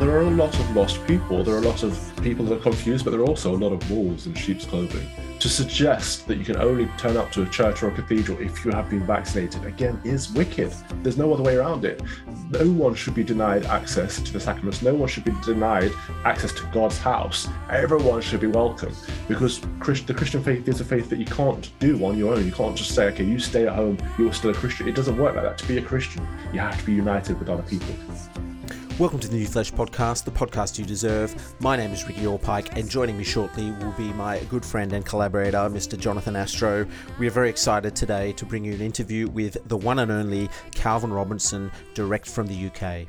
there are a lot of lost people. There are a lot of people that are confused, but there are also a lot of wolves in sheep's clothing. To suggest that you can only turn up to a church or a cathedral if you have been vaccinated, again, is wicked. There's no other way around it. No one should be denied access to the sacraments. No one should be denied access to God's house. Everyone should be welcome because the Christian faith is a faith that you can't do on your own. You can't just say, okay, you stay at home, you're still a Christian. It doesn't work like that. To be a Christian, you have to be united with other people. Welcome to the New Flesh Podcast, the podcast you deserve. My name is Ricky Allpike, and joining me shortly will be my good friend and collaborator, Mr. Jonathan Astro. We are very excited today to bring you an interview with the one and only Calvin Robinson, direct from the UK.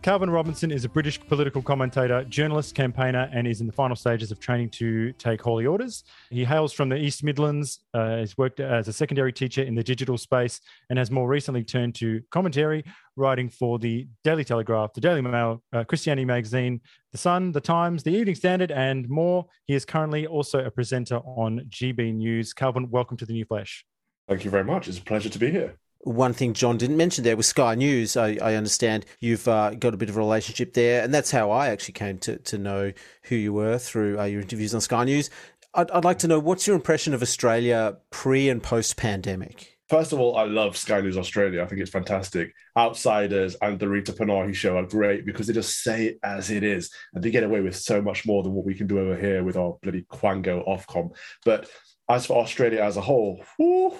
Calvin Robinson is a British political commentator, journalist, campaigner, and is in the final stages of training to take holy orders. He hails from the East Midlands, uh, has worked as a secondary teacher in the digital space, and has more recently turned to commentary, writing for the Daily Telegraph, the Daily Mail, uh, Christianity Magazine, The Sun, The Times, The Evening Standard, and more. He is currently also a presenter on GB News. Calvin, welcome to the New Flesh. Thank you very much. It's a pleasure to be here one thing Jon didn't mention there was Sky News. I, I understand you've uh, got a bit of a relationship there, and that's how I actually came to, to know who you were through uh, your interviews on Sky News. I'd, I'd like to know what's your impression of Australia pre and post pandemic? First of all, I love Sky News Australia. I think it's fantastic. Outsiders and the Rita Panahi show are great because they just say it as it is. And they get away with so much more than what we can do over here with our bloody Quango Ofcom. But as for Australia as a whole, what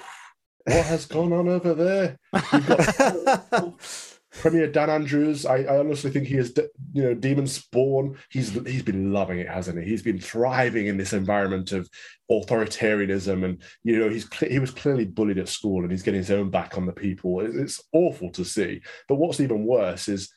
has gone on over there? Premier Dan Andrews, I, I, honestly think he is, you know, demon spawn. He's he's been loving it, hasn't he? He's been thriving in this environment of authoritarianism, and you know, he's he was clearly bullied at school, and he's getting his own back on the people. It's awful to see. But what's even worse is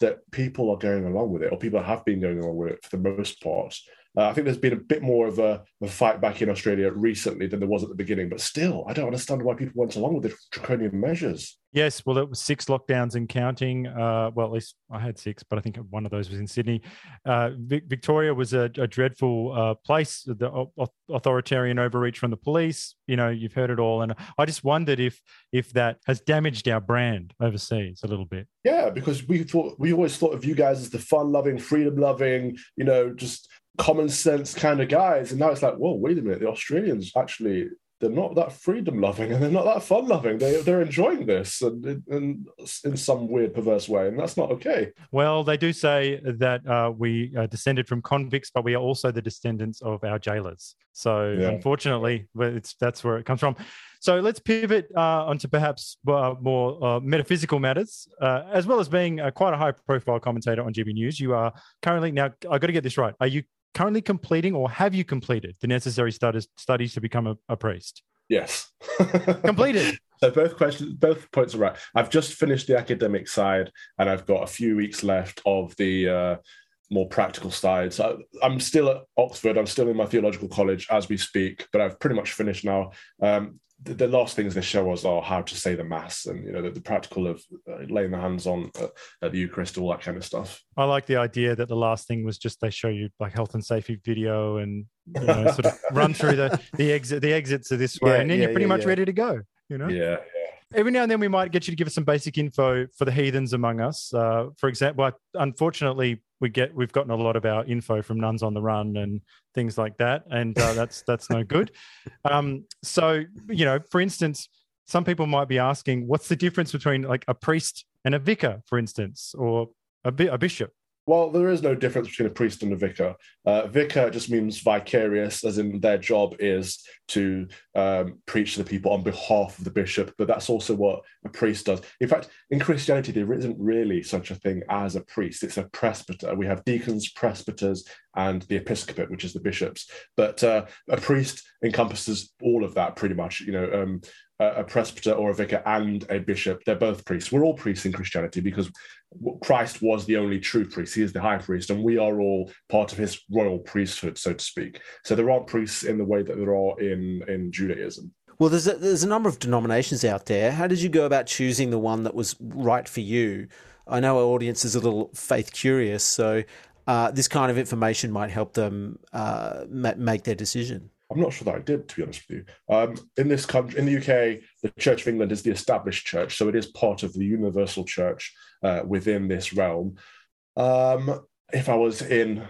that people are going along with it, or people have been going along with it for the most part. Uh, I think there's been a bit more of a, a, fight back in Australia recently than there was at the beginning, but still, I don't understand why people went along with the draconian measures. Yes, well, it was six lockdowns and counting. Uh, well, at least I had six, but I think one of those was in Sydney. Uh, Vic- Victoria was a, a dreadful uh, place. The o- authoritarian overreach from the police. You know, you've heard it all, and I just wondered if if that has damaged our brand overseas a little bit. Yeah, because we thought we always thought of you guys as the fun-loving, freedom-loving, you know, just common sense kind of guys. And now it's like, whoa, wait a minute, the Australians actually they're not that freedom loving and they're not that fun loving. They they're enjoying this and, and, in some weird perverse way, and that's not okay. Well, they do say that uh, we are descended from convicts, but we are also the descendants of our jailers. So yeah. unfortunately, it's that's where it comes from. So let's pivot uh, onto perhaps uh, more uh, metaphysical matters, uh, as well as being quite a high profile commentator on GB News. You are currently now. I got to get this right. Are you currently completing or have you completed the necessary studies, studies to become a, a priest? Yes. completed. So both questions, both points are right. I've just finished the academic side, and I've got a few weeks left of the uh, more practical side. So I'm still at Oxford. I'm still in my theological college as we speak, but I've pretty much finished now. Um, the, the, last things they show us are how to say the mass and you know the, the practical of uh, laying the hands on uh, at the Eucharist, all that kind of stuff. I like the idea that the last thing was just they show you like health and safety video and you know, sort of run through the the exit the exits are this way, yeah, and then yeah, you're pretty yeah, much ready to go. You know. Yeah. Every now and then we might get you to give us some basic info for the heathens among us. Uh, for example, unfortunately, we get we've gotten a lot of our info from nuns on the run and things like that, and uh, that's that's no good. Um, so you know, for instance, some people might be asking, what's the difference between like a priest and a vicar, for instance, or a, bi- a bishop? Well, there is no difference between a priest and a vicar. Uh, vicar just means vicarious, as in their job is to um, preach to the people on behalf of the bishop, but that's also what a priest does. In fact, in Christianity, there isn't really such a thing as a priest, it's a presbyter. We have deacons, presbyters, and the episcopate, which is the bishops. But uh, a priest encompasses all of that pretty much. You know, um, a presbyter or a vicar and a bishop. They're both priests. We're all priests in Christianity because Christ was the only true priest. He is the high priest, and we are all part of his royal priesthood, so to speak. So there aren't priests in the way that there are in, in Judaism. Well, there's a, there's a number of denominations out there. How did you go about choosing the one that was right for you? I know our audience is a little faith curious, so uh, this kind of information might help them uh, make their decision. I'm not sure that I did, to be honest with you. Um, in this country, in the UK, the Church of England is the established church, so it is part of the universal church uh, within this realm. Um, if I was in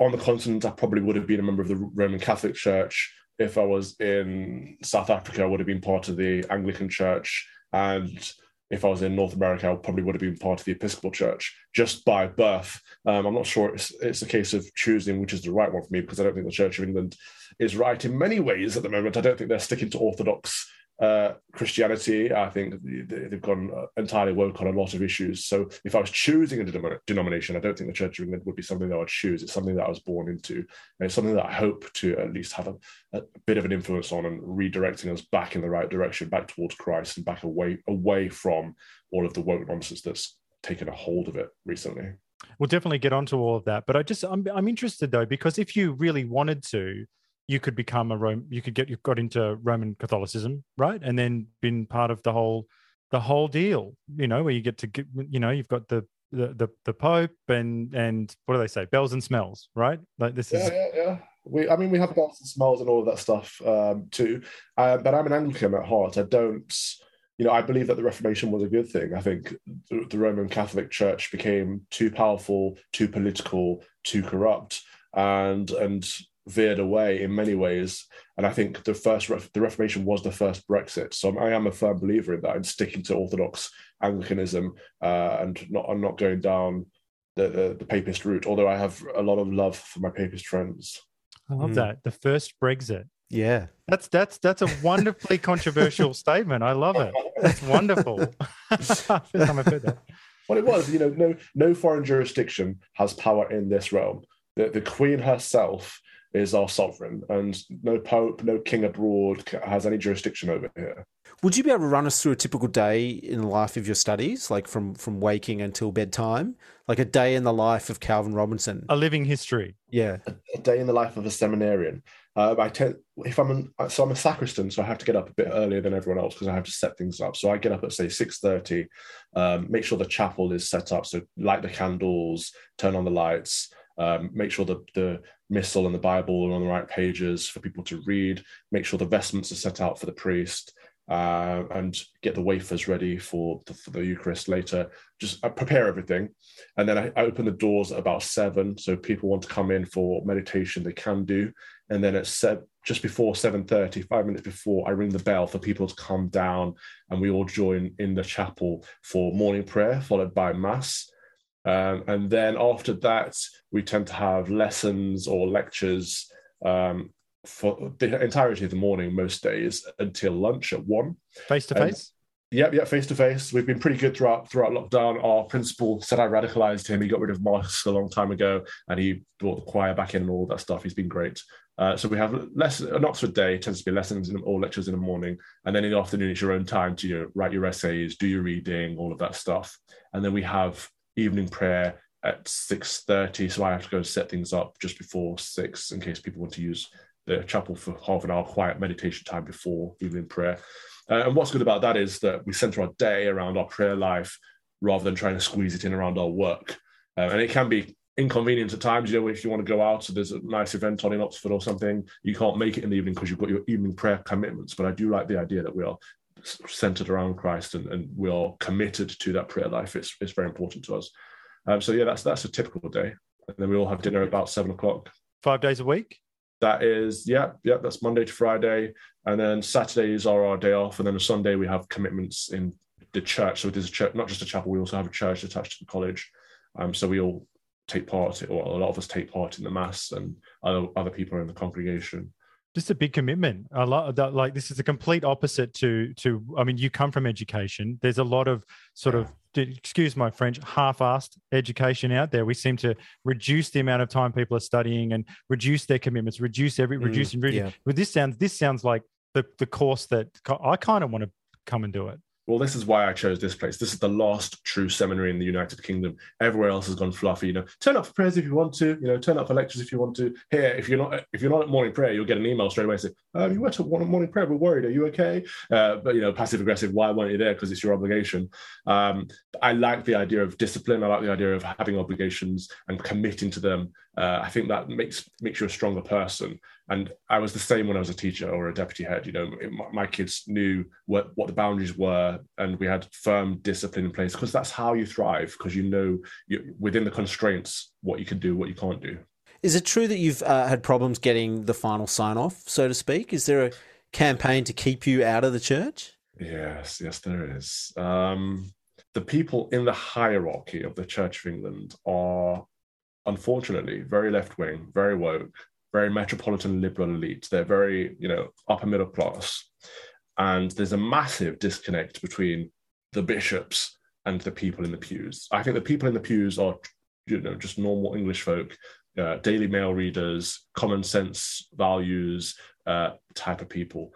on the continent, I probably would have been a member of the Roman Catholic Church. If I was in South Africa, I would have been part of the Anglican Church. And if I was in North America, I probably would have been part of the Episcopal Church just by birth. Um, I'm not sure it's, it's a case of choosing which is the right one for me because I don't think the Church of England is right in many ways at the moment. I don't think they're sticking to Orthodox uh, Christianity. I think they've gone uh, entirely woke on a lot of issues. So if I was choosing a denomination, I don't think the Church of England would be something that I would choose. It's something that I was born into. And it's something that I hope to at least have a, a, bit of an influence on and redirecting us back in the right direction, back towards Christ and back away away from all of the woke nonsense that's taken a hold of it recently. We'll definitely get onto all of that. But I just I'm I'm interested though, because if you really wanted to, you could become a Rome. You could get you got into Roman Catholicism, right, and then been part of the whole the whole deal. You know, where you get to get, you know, you've got the the the, the Pope and and what do they say? Bells and smells, right? Like this is. Yeah, yeah, yeah. We, I mean, we have bells and smells and all of that stuff um, too. Uh, but I'm an Anglican at heart. I don't you know, I believe that the Reformation was a good thing. I think the, the, Roman Catholic Church became too powerful, too political, too corrupt, and and veered away in many ways. And I think the first the Reformation was the first Brexit. So I am a firm believer in that and sticking to Orthodox Anglicanism uh, and not I'm not going down the, the, the papist route. Although I have a lot of love for my papist friends. I love mm. that the first Brexit. Yeah, that's that's that's a wonderfully controversial statement. I love it. That's wonderful. First time I've heard that. Well, it was. You know, no no foreign jurisdiction has power in this realm. The, the Queen herself is our sovereign, and no pope, no king abroad has any jurisdiction over here. Would you be able to run us through a typical day in the life of your studies, like from from waking until bedtime, like a day in the life of Calvin Robinson? A living history. Yeah, a, a day in the life of a seminarian. Uh, I tend, if I'm an, so I'm a sacristan, so I have to get up a bit earlier than everyone else because I have to set things up. So I get up at say six thirty, um, make sure the chapel is set up, so light the candles, turn on the lights, um, make sure the, the missal and the Bible are on the right pages for people to read, make sure the vestments are set out for the priest, uh, and get the wafers ready for the, for the Eucharist later. Just uh, prepare everything. And then I, I, open the doors at about seven. So people want to come in for meditation, they can do. And then at se- just before 7.30, five minutes before, I ring the bell for people to come down and we all join in the chapel for morning prayer, followed by mass. Um, and then after that, we tend to have lessons or lectures um, for the entirety of the morning most days until lunch at one. Face to face? Yep, yep, face to face. We've been pretty good throughout throughout lockdown. Our principal said I radicalized him. He got rid of mosques a long time ago, and he brought the choir back in and all that stuff. He's been great. Uh, so we have less an Oxford day tends to be lessons in, or lectures in the morning, and then in the afternoon it's your own time to you know, write your essays, do your reading, all of that stuff. And then we have evening prayer at 6.30 so i have to go set things up just before 6 in case people want to use the chapel for half an hour quiet meditation time before evening prayer. Uh, and what's good about that is that we center our day around our prayer life rather than trying to squeeze it in around our work. Uh, and it can be inconvenient at times you know if you want to go out so there's a nice event on in oxford or something you can't make it in the evening because you've got your evening prayer commitments. But i do like the idea that we are centered around Christ and, and we are committed to that prayer life. It's, it's very important to us. Um, so yeah, that's that's a typical day. And then we all have dinner about seven o'clock. Five days a week. That is, yeah, yeah. That's Monday to Friday, and then Saturdays are our day off, and then on Sunday we have commitments in the church. So there's a church, not just a chapel. We also have a church attached to the college. Um, so we all take part, or a lot of us take part in the mass, and other other people are in the congregation just a big commitment. A lot that like this is a complete opposite to to i mean you come from education. There's a lot of sort of excuse my french half-assed education out there. We seem to reduce the amount of time people are studying and reduce their commitments reduce every mm, reduce and reduce yeah. but this sounds this sounds like the the course that i kind of want to come and do it well, this is why I chose this place. This is the last true seminary in the United Kingdom. Everywhere else has gone fluffy. You know, turn up for prayers if you want to. You know, turn up for lectures if you want to. Here, if you're not if you're not at morning prayer, you'll get an email straight away and say, uh, "You went to morning prayer. We're worried. Are you okay?" Uh, but you know, passive aggressive. Why weren't you there? Because it's your obligation. Um, I like the idea of discipline. I like the idea of having obligations and committing to them. Uh, I think that makes makes you a stronger person. And I was the same when I was a teacher or a deputy head. You know, my, kids knew what, what the boundaries were, and we had firm discipline in place because that's how you thrive. Because you know, you, within the constraints, what you can do, what you can't do. Is it true that you've uh, had problems getting the final sign off, so to speak? Is there a campaign to keep you out of the church? Yes, yes, there is. Um, the people in the hierarchy of the Church of England are, unfortunately, very left wing, very woke, very metropolitan liberal elite. They're very, you know, upper middle class. And there's a massive disconnect between the bishops and the people in the pews. I think the people in the pews are, you know, just normal English folk, uh, Daily Mail readers, common sense values uh, type of people.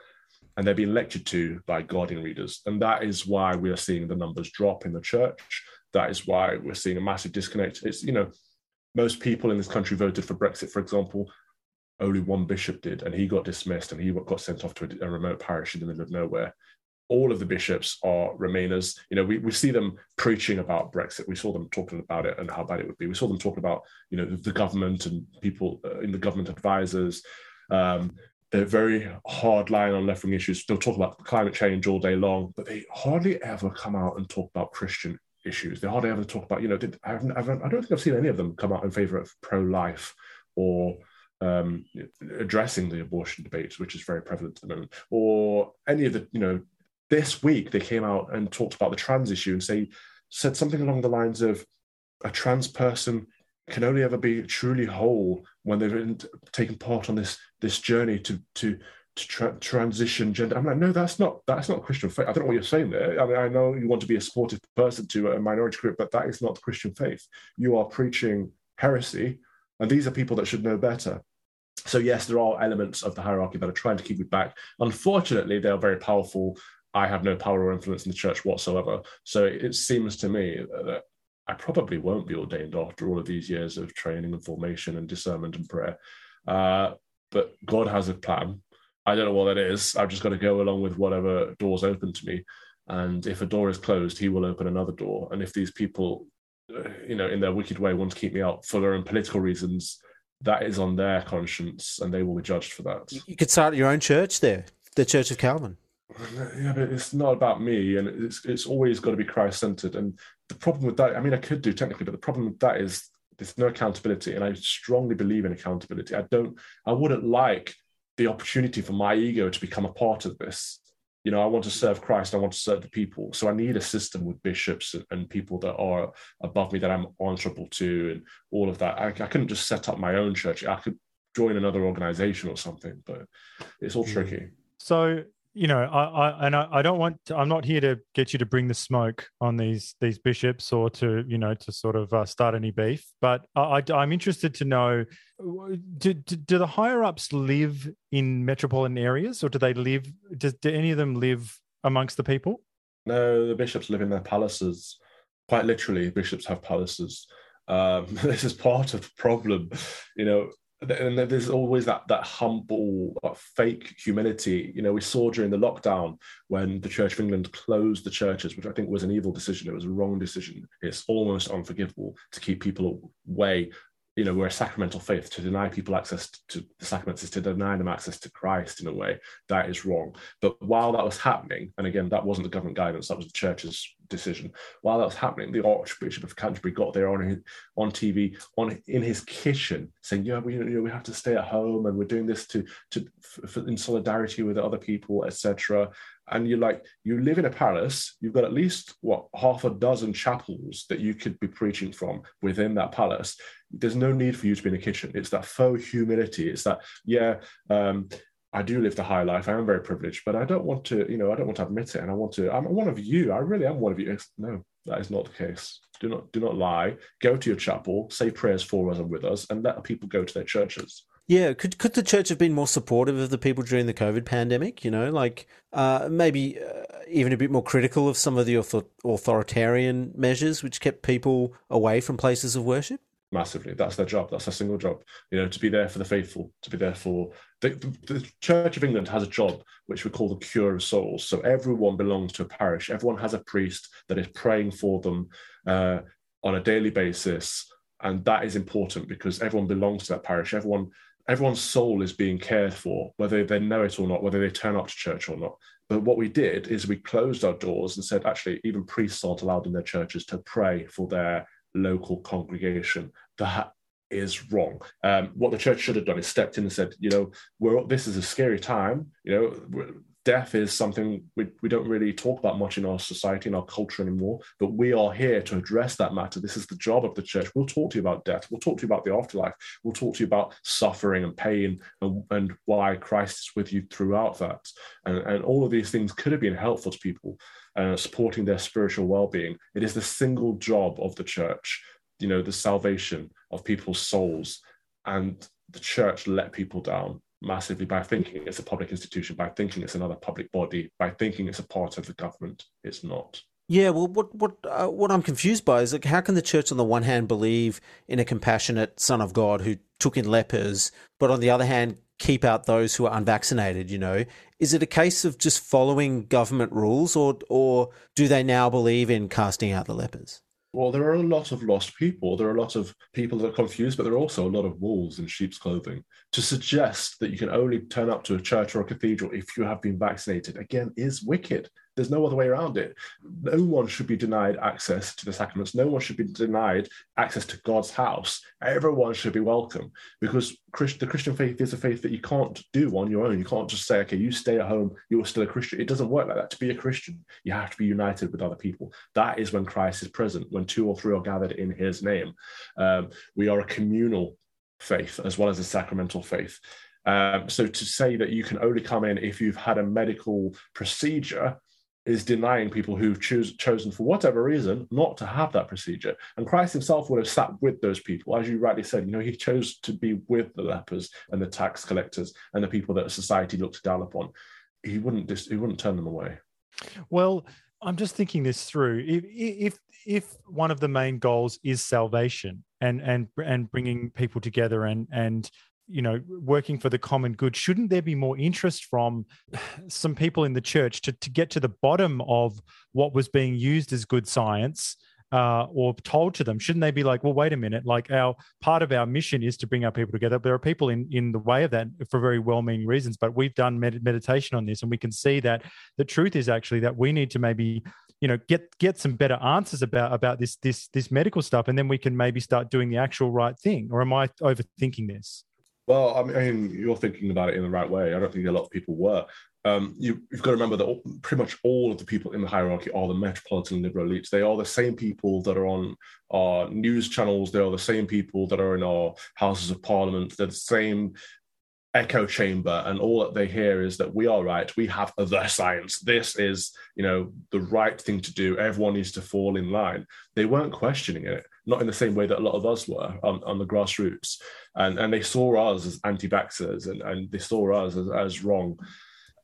And they're being lectured to by Guardian readers. And that is why we are seeing the numbers drop in the church. That is why we're seeing a massive disconnect. It's, you know, most people in this country voted for Brexit, for example, only one bishop did, and he got dismissed and he got sent off to a, a, remote parish in the middle of nowhere. All of the bishops are Remainers. You know, we, we see them preaching about Brexit. We saw them talking about it and how bad it would be. We saw them talking about, you know, the, government and people uh, in the government advisors. Um, they're very hard line on left wing issues. They'll talk about climate change all day long, but they hardly ever come out and talk about Christian issues. They hardly ever talk about, you know, did, I, haven't, I, haven't, I don't think I've seen any of them come out in favor of pro life or um, addressing the abortion debate, which is very prevalent at the moment, or any of the, you know, this week they came out and talked about the trans issue and say said something along the lines of a trans person can only ever be truly whole when they've taken part on this this journey to to to tra- transition gender. I'm like, no, that's not that's not Christian faith. I don't know what you're saying there. I mean, I know you want to be a supportive person to a minority group, but that is not the Christian faith. You are preaching heresy and these are people that should know better. So, yes, there are elements of the hierarchy that are trying to keep it back. Unfortunately, they are very powerful. I have no power or influence in the church whatsoever. So, it seems to me that I probably won't be ordained after all of these years of training and formation and discernment and prayer. Uh, but God has a plan. I don't know what that is. I've just got to go along with whatever doors open to me. And if a door is closed, he will open another door. And if these people you know, in their wicked way, want to keep me out for their own political reasons, that is on their conscience, and they will be judged for that. You could start your own church there, the Church of Calvin. Yeah, but it's not about me, and it's it's always got to be Christ centered. And the problem with that, I mean, I could do technically, but the problem with that is there's no accountability, and I strongly believe in accountability. I don't, I wouldn't like the opportunity for my ego to become a part of this you know, I want to serve Christ, I want to serve the people. So I need a system with bishops and, people that are above me that I'm answerable to and all of that. I, I couldn't just set up my own church. I could join another organization or something, but it's all hmm. tricky. So you know, I, I and I, I don't want. To, I'm not here to get you to bring the smoke on these these bishops or to you know to sort of uh, start any beef. But I, I, am interested to know: do, do, do the higher ups live in metropolitan areas, or do they live? Do, do any of them live amongst the people? No, the bishops live in their palaces. Quite literally, bishops have palaces. Um, this is part of the problem. You know, and there's always that that humble uh, fake humility you know we saw during the lockdown when the church of england closed the churches which i think was an evil decision it was a wrong decision it's almost unforgivable to keep people away you know, we're a sacramental faith. To deny people access to the sacraments is to deny them access to Christ in a way. That is wrong. But while that was happening, and again, that wasn't the government guidance, that was the church's decision. While that was happening, the Archbishop of Canterbury got there on on TV, on in his kitchen, saying, "Yeah, we you know we have to stay at home, and we're doing this to to in solidarity with other people, etc." and you're like you live in a palace you've got at least what half a dozen chapels that you could be preaching from within that palace there's no need for you to be in a kitchen it's that faux humility it's that yeah um, I do live the high life. I am very privileged, but I don't want to, you know, I don't want to admit it. And I want to, I'm one of you. I really am one of you. No, that is not the case. Do not, do not lie. Go to your chapel, say prayers for us and with us, and let people go to their churches. Yeah, could could the church have been more supportive of the people during the COVID pandemic? You know, like uh, maybe uh, even a bit more critical of some of the author- authoritarian measures which kept people away from places of worship. Massively, that's their job. That's their single job. You know, to be there for the faithful, to be there for the, the, the Church of England has a job which we call the cure of souls. So everyone belongs to a parish. Everyone has a priest that is praying for them uh, on a daily basis, and that is important because everyone belongs to that parish. Everyone everyone's soul is being cared for, whether they know it or not, whether they turn up to church or not. But what we did is we closed our doors and said, actually, even priests aren't allowed in their churches to pray for their local congregation. That is wrong. Um, what the church should have done is stepped in and said, you know, we're, this is a scary time. You know, death is something we, we don't really talk about much in our society, in our culture anymore, but we are here to address that matter. This is the job of the church. We'll talk to you about death. We'll talk to you about the afterlife. We'll talk to you about suffering and pain and, and why Christ is with you throughout that. And, and all of these things could have been helpful to people, uh, supporting their spiritual well being. It is the single job of the church, you know, the salvation of people's souls. And the church let people down massively by thinking it's a public institution, by thinking it's another public body, by thinking it's a part of the government. It's not. Yeah, well, what what uh, what I'm confused by is like, how can the church, on the one hand, believe in a compassionate Son of God who took in lepers, but on the other hand, keep out those who are unvaccinated? You know, is it a case of just following government rules, or or do they now believe in casting out the lepers? Well, there are a lot of lost people. There are a lot of people that are confused, but there are also a lot of wolves in sheep's clothing. To suggest that you can only turn up to a church or a cathedral if you have been vaccinated, again, is wicked. There's no other way around it. No one should be denied access to the sacraments. No one should be denied access to God's house. Everyone should be welcome because the Christian faith is a faith that you can't do on your own. You can't just say, okay, you stay at home, you're still a Christian. It doesn't work like that. To be a Christian, you have to be united with other people. That is when Christ is present, when two or three are gathered in his name. Um, we are a communal faith as well as a sacramental faith. Um, so to say that you can only come in if you've had a medical procedure is denying people who've choose, chosen for whatever reason not to have that procedure. And Christ himself would have sat with those people, as you rightly said. You know, he chose to be with the lepers and the tax collectors and the people that society looked down upon. He wouldn't just he wouldn't turn them away. Well, I'm just thinking this through. If if if one of the main goals is salvation and and and bringing people together and and you know working for the common good shouldn't there be more interest from some people in the church to, to get to the bottom of what was being used as good science uh, or told to them? Shouldn't they be like well wait a minute like our part of our mission is to bring our people together. There are people in in the way of that for very well-meaning reasons but we've done med- meditation on this and we can see that the truth is actually that we need to maybe you know get get some better answers about about this this this medical stuff and then we can maybe start doing the actual right thing. Or am i overthinking this well, I mean, you're thinking about it in the right way. I don't think a lot of people were. Um, you, have got to remember that all, pretty much all of the people in the hierarchy are the metropolitan liberal elites. They are the same people that are on our news channels. They are the same people that are in our houses of parliament. They're the same echo chamber and all that they hear is that we are right we have the science this is you know the right thing to do everyone needs to fall in line they weren't questioning it not in the same way that a lot of us were on, on the grassroots. And and they saw us as anti-vaxxers and, and they saw us as, as wrong.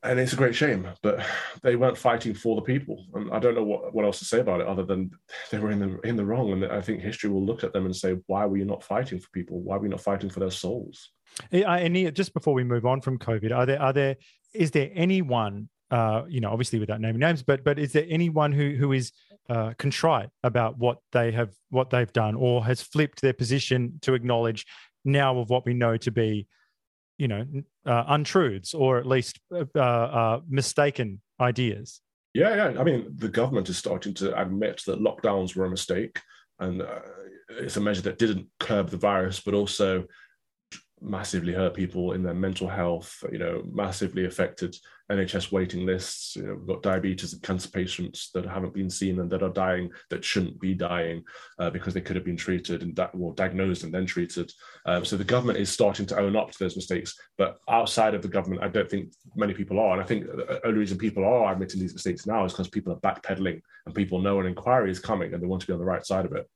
And it's a great shame but they weren't fighting for the people. And i don't know what, what else to say about it other than they were in the in the wrong. And i think history will look at them and say why were you not fighting for people? Why were you not fighting for their souls? And just before we move on from COVID, are there are there is there anyone uh, you know, obviously without naming names, but but is there anyone who who is uh, contrite about what they have what they've done, or has flipped their position to acknowledge now of what we know to be, you know, uh, untruths or at least uh, uh, mistaken ideas? Yeah, yeah. I mean, the government is starting to admit that lockdowns were a mistake, and uh, it's a measure that didn't curb the virus, but also massively hurt people in their mental health, you know, massively affected NHS waiting lists. You know, we've got diabetes and cancer patients that haven't been seen and that are dying that shouldn't be dying uh, because they could have been treated and di- well, diagnosed and then treated. Um, so the government is starting to own up to those mistakes. But outside of the government, I don't think many people are. And I think the only reason people are admitting these mistakes now is because people are backpedaling and people know an inquiry is coming and they want to be on the right side of it.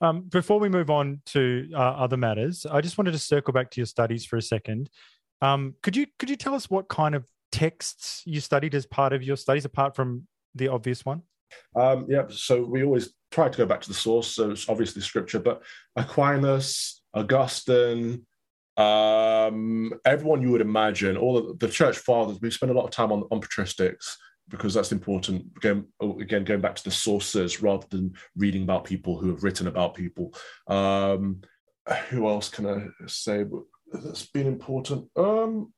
Um, before we move on to uh, other matters, I just wanted to circle back to your studies for a second. Um, could you could you tell us what kind of texts you studied as part of your studies, apart from the obvious one? Um, yeah, so we always try to go back to the source. So it's obviously scripture, but Aquinas, Augustine, um, everyone you would imagine, all the church fathers, we spend a lot of time on, on patristics because that's important. Again, oh, again, going back to the sources rather than reading about people who have written about people. Um, who else can I say? that's been important. Um,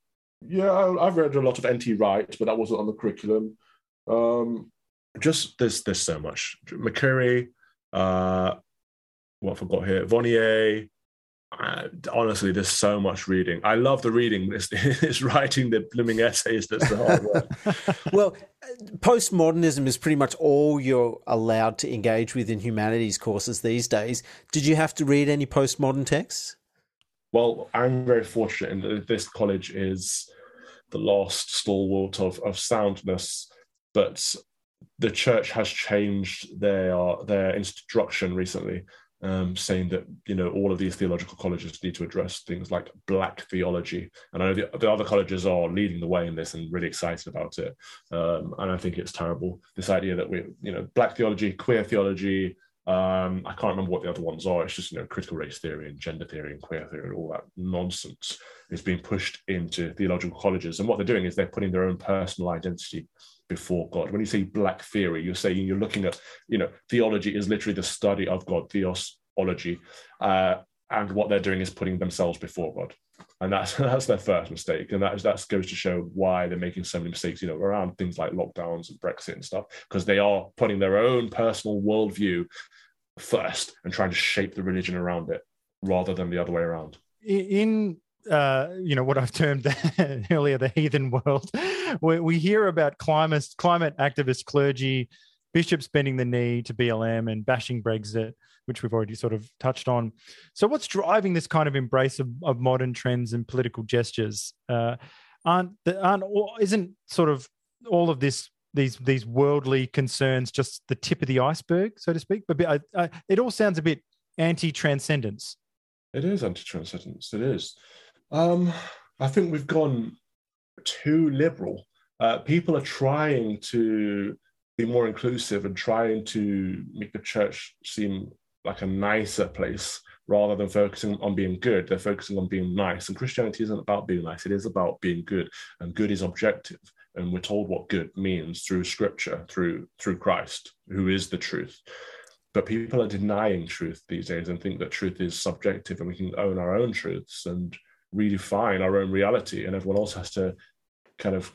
yeah, I, have read a lot of N.T. Wright, but that wasn't on the curriculum. Um, just there's there's so much. Macquarrie, uh, what I forgot here, Vonier. Uh, honestly, there's so much reading. I love the reading. It's, it's writing the blooming essays that's the hard work. well, postmodernism is pretty much all you're allowed to engage with in humanities courses these days. Did you have to read any postmodern texts? Well, I'm very fortunate in that this college is the last stalwart of, of soundness, but the church has changed their their instruction recently, um, saying that you know all of these theological colleges need to address things like black theology, and I know the, the other colleges are leading the way in this and really excited about it. Um, and I think it's terrible this idea that we you know black theology, queer theology, um, I can't remember what the other ones are. It's just you know critical race theory and gender theory and queer theory, and all that nonsense is being pushed into theological colleges. And what they're doing is they're putting their own personal identity before God. When you say black theory, you're saying you're looking at you know theology is literally the study of God, theosology, uh, and what they're doing is putting themselves before God. And that's that's their first mistake, and that that goes to show why they're making so many mistakes, you know, around things like lockdowns and Brexit and stuff, because they are putting their own personal worldview first and trying to shape the religion around it rather than the other way around. In uh, you know what I've termed earlier the heathen world, we, we hear about climate climate activist clergy, bishops bending the knee to BLM and bashing Brexit, which we've already sort of touched on. So, what's driving this kind of embrace of, of modern trends and political gestures? Uh, aren't, aren't isn't sort of all of this these these worldly concerns just the tip of the iceberg, so to speak. But I, I, it all sounds a bit anti-transcendence. It is anti-transcendence. It is. Um, I think we've gone too liberal. Uh, people are trying to be more inclusive and trying to make the church seem like a nicer place rather than focusing on being good. They're focusing on being nice. And Christianity isn't about being nice, it is about being good. And good is objective and we're told what good means through scripture through through christ who is the truth but people are denying truth these days and think that truth is subjective and we can own our own truths and redefine our own reality and everyone else has to kind of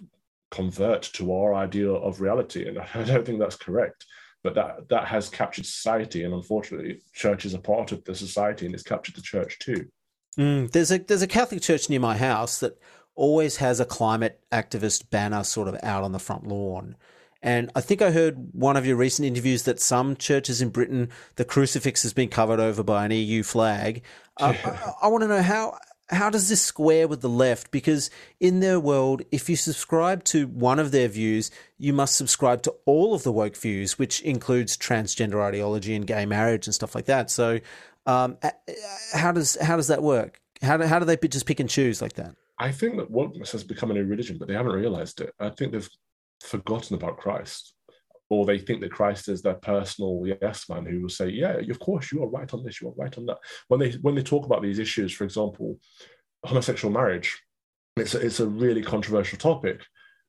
convert to our idea of reality and i don't think that's correct but that that has captured society and unfortunately church is a part of the society and it's captured the church too mm, there's a there's a catholic church near my house that always has a climate activist banner sort of out on the front lawn. And I think I heard one of your recent interviews that some churches in Britain, the crucifix has been covered over by an EU flag. Uh, I, I want to know how how does this square with the left? Because in their world, if you subscribe to one of their views, you must subscribe to all of the woke views, which includes transgender ideology and gay marriage and stuff like that. So, um, how does how does that work? How do, how do they just pick and choose like that? I think that wokeness has become a new religion, but they haven't realized it. I think they've forgotten about Christ, or they think that Christ is their personal yes man who will say, "Yeah, of course, you are right on this, you are right on that." When they when they talk about these issues, for example, homosexual marriage, it's a, it's a really controversial topic,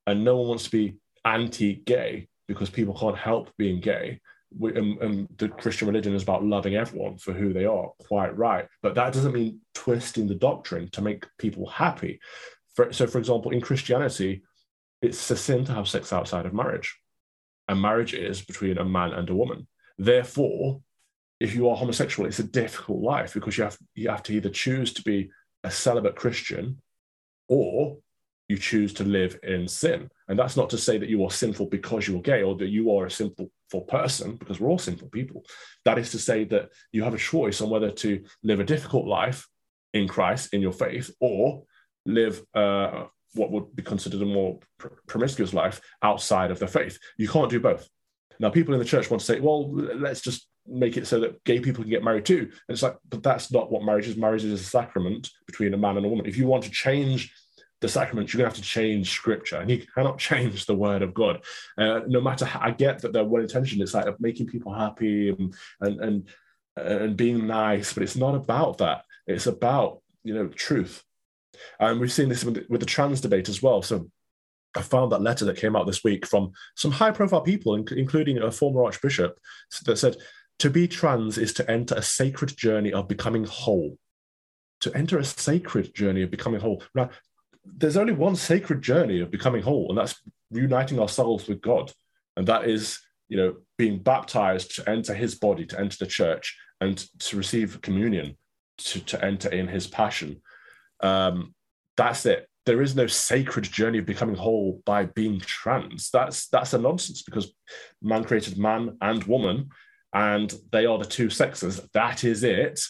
and no one wants to be anti-gay because people can't help being gay and, and, the Christian religion is about loving everyone for who they are, quite right. But that doesn't mean twisting the doctrine to make people happy. For, so, for example, in Christianity, it's a sin to have sex outside of marriage, and marriage is between a man and a woman. Therefore, if you are homosexual, it's a difficult life because you have you have to either choose to be a celibate Christian or you choose to live in sin. And that's not to say that you are sinful because you're gay or that you are a sinful person, because we're all sinful people. That is to say that you have a choice on whether to live a difficult life in Christ, in your faith, or live uh, what would be considered a more pr- promiscuous life outside of the faith. You can't do both. Now, people in the church want to say, well, let's just make it so that gay people can get married too. And it's like, but that's not what marriage is. Marriage is a sacrament between a man and a woman. If you want to change the sacrament, you're going to have to change scripture, and you cannot change the word of God. Uh, no matter how I get that they're well intentioned, it's like making people happy and, and and and being nice, but it's not about that. It's about you know truth, and we've seen this with the, with the trans debate as well. So I found that letter that came out this week from some high profile people, including a former archbishop, that said, To be trans is to enter a sacred journey of becoming whole to enter a sacred journey of becoming whole. Now, there's only one sacred journey of becoming whole, and that's uniting ourselves with God. And that is, you know, being baptized to enter his body, to enter the church, and to receive communion, to, to enter in his passion. Um, that's it. There is no sacred journey of becoming whole by being trans. That's that's a nonsense because man created man and woman, and they are the two sexes. That is it.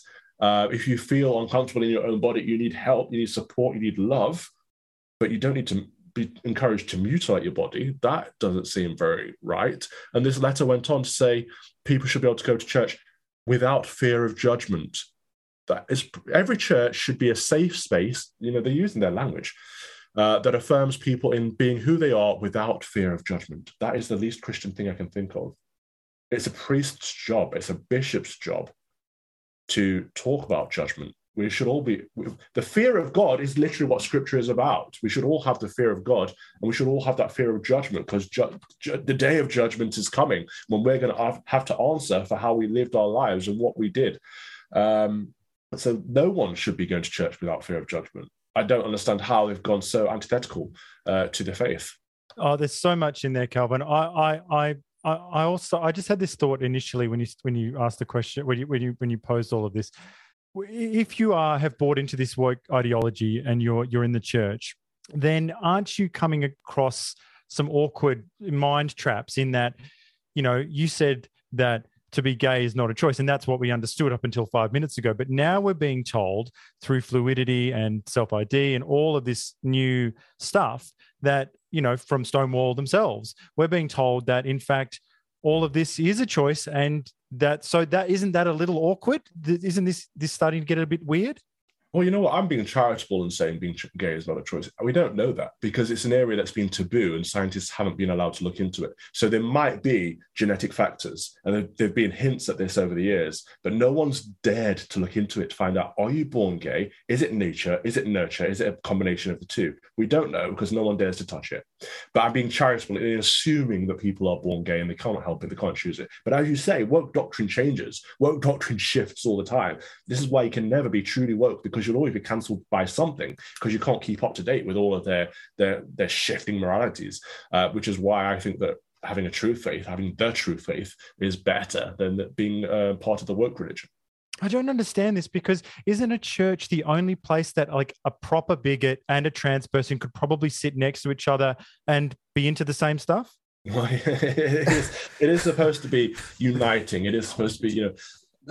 Uh, if you feel uncomfortable in your own body, you need help, you need support, you need love, but you don't need to be encouraged to mutilate your body. That doesn't seem very right. And this letter went on to say people should be able to go to church without fear of judgment. That is, every church should be a safe space. You know, they're using their language uh, that affirms people in being who they are without fear of judgment. That is the least Christian thing I can think of. It's a priest's job. It's a bishop's job to talk about judgment we should all be the fear of god is literally what scripture is about we should all have the fear of god and we should all have that fear of judgment because ju- ju- the day of judgment is coming when we're going to have to answer for how we lived our lives and what we did um, so no one should be going to church without fear of judgment. I don't understand how they've gone so antithetical uh, to the faith. Oh there's so much in there calvin. I i i I also I just had this thought initially when you when you asked the question when you when you when you posed all of this. If you are have bought into this woke ideology and you're you're in the church, then aren't you coming across some awkward mind traps in that, you know, you said that to be gay is not a choice. And that's what we understood up until five minutes ago. But now we're being told through fluidity and self ID and all of this new stuff that, you know, from Stonewall themselves, we're being told that, in fact, all of this is a choice and that so that isn't that a little awkward isn't this this starting to get a bit weird well, you know what? I'm being charitable and saying being gay is not a choice. We don't know that because it's an area that's been taboo and scientists haven't been allowed to look into it. So there might be genetic factors, and there have been hints at this over the years, but no one's dared to look into it to find out are you born gay? Is it nature? Is it nurture? Is it a combination of the two? We don't know because no one dares to touch it. But I'm being charitable in assuming that people are born gay and they can't help it, they can't choose it. But as you say, woke doctrine changes, woke doctrine shifts all the time. This is why you can never be truly woke because you'll always be cancelled by something because you can't keep up to date with all of their their their shifting moralities. Uh, which is why I think that having a true faith, having the true faith, is better than being uh, part of the woke religion. I don't understand this because isn't a church the only place that like a proper bigot and a trans person could probably sit next to each other and be into the same stuff? it, is, it is supposed to be uniting. It is supposed to be, you know,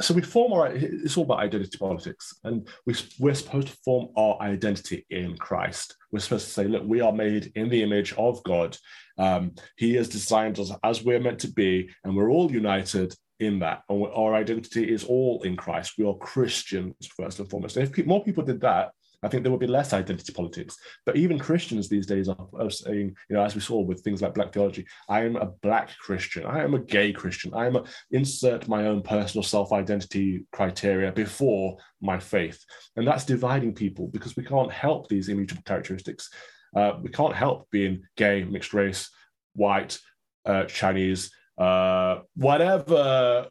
so we form our it's all about identity politics and we, we're supposed to form our identity in christ we're supposed to say look we are made in the image of god um, he has designed us as we're meant to be and we're all united in that and our identity is all in christ we are christians first and foremost and if more people did that I think there would be less identity politics. But even Christians these days are, are, saying, you know, as we saw with things like black theology, I am a black Christian, I am a gay Christian, I am a insert my own personal self-identity criteria before my faith. And that's dividing people because we can't help these immutable characteristics. Uh, we can't help being gay, mixed race, white, uh, Chinese, uh, whatever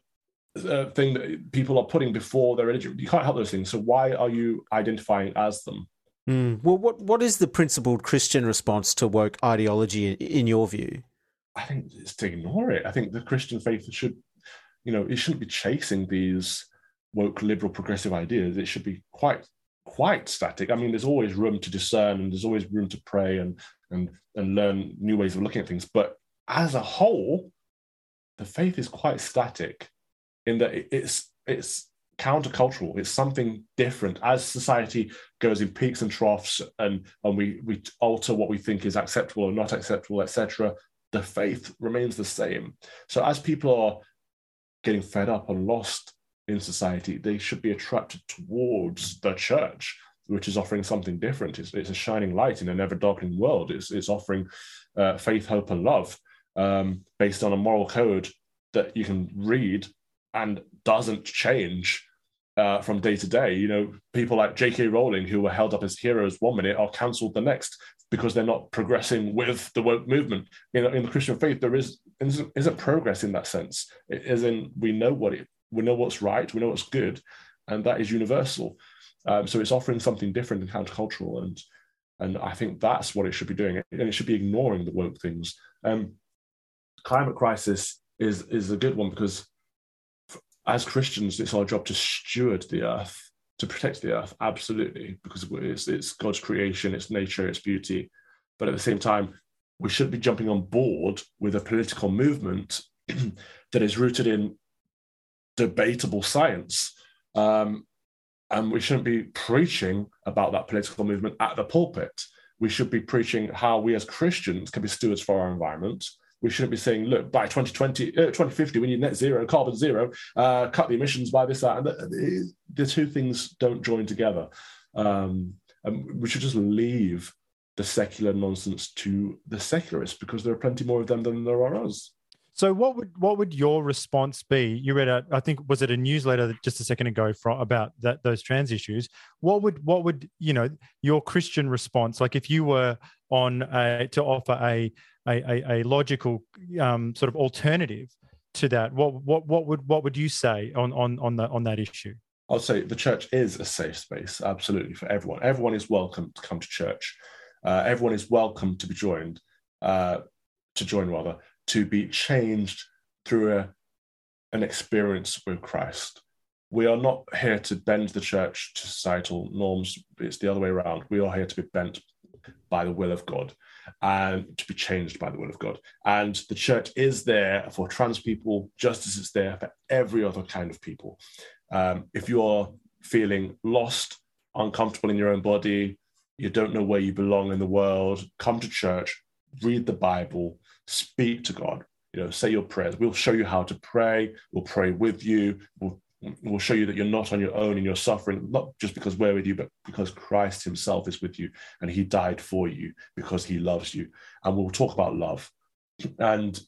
uh, thing that people are putting before their religion. You can't help those things. So why are you identifying as them? Mm. Well, what what is the principled Christian response to woke ideology in, in your view? I think it's to ignore it. I think the Christian faith should, you know, it shouldn't be chasing these woke liberal progressive ideas. It should be quite quite static. I mean, there's always room to discern and there's always room to pray and and and learn new ways of looking at things. But as a whole, the faith is quite static in that it's it's countercultural. It's something different as society goes in peaks and troughs, and and we we alter what we think is acceptable or not acceptable, etc. The faith remains the same. So as people are getting fed up and lost in society, they should be attracted towards the church, which is offering something different. It's, it's a shining light in an ever darkening world. It's, it's offering uh, faith, hope, and love um, based on a moral code that you can read and doesn't change uh, from day to day. You know, people like J.K. Rowling, who were held up as heroes one minute, are cancelled the next because they're not progressing with the woke movement. You know, in the Christian faith, there is isn't, isn't progress in that sense. It is in we know what it, we know what's right, we know what's good, and that is universal. Um, so it's offering something different and countercultural, and and I think that's what it should be doing, and it should be ignoring the woke things. Um, climate crisis is is a good one because as Christians, it's our job to steward the earth, to protect the earth, absolutely, because it's, it's God's creation, it's nature, it's beauty. But at the same time, we should be jumping on board with a political movement that is rooted in debatable science. Um, and we shouldn't be preaching about that political movement at the pulpit. We should be preaching how we as Christians can be stewards for our environment. We shouldn't be saying, look, by 2020, uh, 2050, we need net zero, carbon zero, uh, cut the emissions by this, that. And the, the two things don't join together. Um, and we should just leave the secular nonsense to the secularists because there are plenty more of them than there are us. So what would what would your response be? You read I think was it a newsletter just a second ago from about that those trans issues. What would what would you know your Christian response like if you were on a, to offer a a, a, logical um, sort of alternative to that? What what what would what would you say on on on the on that issue? I'll say the church is a safe space, absolutely for everyone. Everyone is welcome to come to church. Uh, everyone is welcome to be joined, uh, to join rather to be changed through a, an experience with Christ. We are not here to bend the church to societal norms. It's the other way around. We are here to be bent by the will of God and to be changed by the will of God. And the church is there for trans people just as it's there for every other kind of people. Um, if you're feeling lost, uncomfortable in your own body, you don't know where you belong in the world, come to church, read the Bible, speak to God. You know, say your prayers. We'll show you how to pray. We'll pray with you. We'll, we'll show you that you're not on your own in your suffering, not just because we're with you, but because Christ Himself is with you and He died for you because He loves you. And we'll talk about love. And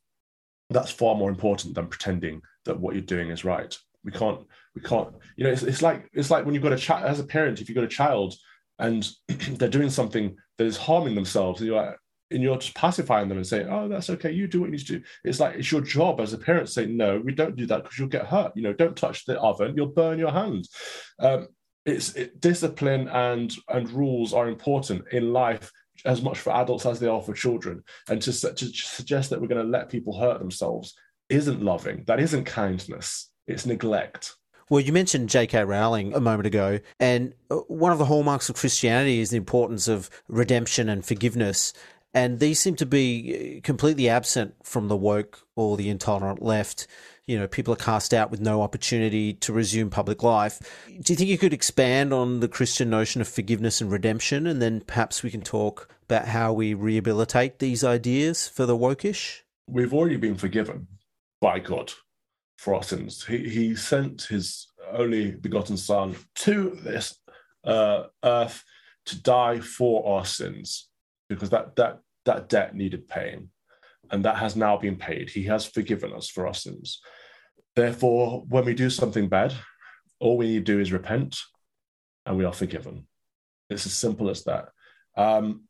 that's far more important than pretending that what you're doing is right. We can't, we can't, you know, it's, it's like it's like when you've got a child as a parent, if you've got a child and they're doing something that is harming themselves, and you're like, and you're just pacifying them and saying, "Oh, that's okay. You do what you need to do." It's like it's your job as a parent saying, "No, we don't do that because you'll get hurt. You know, don't touch the oven. You'll burn your hand." Um, it's it, discipline and and rules are important in life as much for adults as they are for children. And to, to suggest that we're going to let people hurt themselves isn't loving. That isn't kindness. It's neglect. Well, you mentioned J.K. Rowling a moment ago, and uh, one of the hallmarks of Christianity is the importance of redemption and forgiveness. And these seem to be completely absent from the woke or the intolerant left. You know, people are cast out with no opportunity to resume public life. Do you think you could expand on the Christian notion of forgiveness and redemption? And then perhaps we can talk about how we rehabilitate these ideas for the wokish? We've already been forgiven by God for our sins. He, he sent his only begotten Son to this uh, earth to die for our sins because that, that that debt needed paying, and that has now been paid. He has forgiven us for our sins. Therefore, when we do something bad, all we need to do is repent, and we are forgiven. It's as simple as that. Um,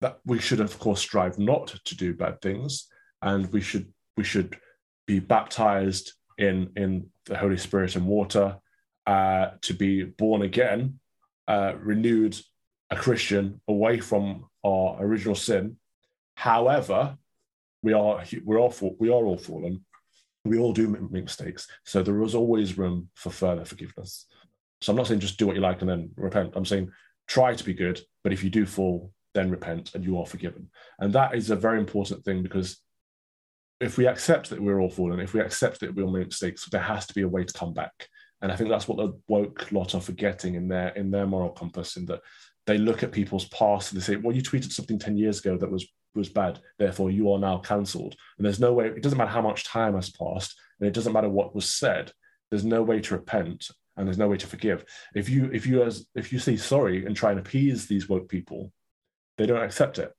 that we should, of course, strive not to do bad things, and we should we should be baptized in in the Holy Spirit and water uh, to be born again, uh, renewed, a Christian away from our original sin. However, we are we're all we are all fallen. We all do make mistakes. So there is always room for further forgiveness. So I'm not saying just do what you like and then repent. I'm saying try to be good, but if you do fall, then repent and you are forgiven. And that is a very important thing because if we accept that we're all fallen, if we accept that we'll make mistakes, there has to be a way to come back. And I think that's what the woke lot are forgetting in their in their moral compass, in that they look at people's past and they say, well, you tweeted something 10 years ago that was was bad, therefore you are now cancelled. And there's no way, it doesn't matter how much time has passed, and it doesn't matter what was said, there's no way to repent and there's no way to forgive. If you if you as if you say sorry and try and appease these woke people, they don't accept it.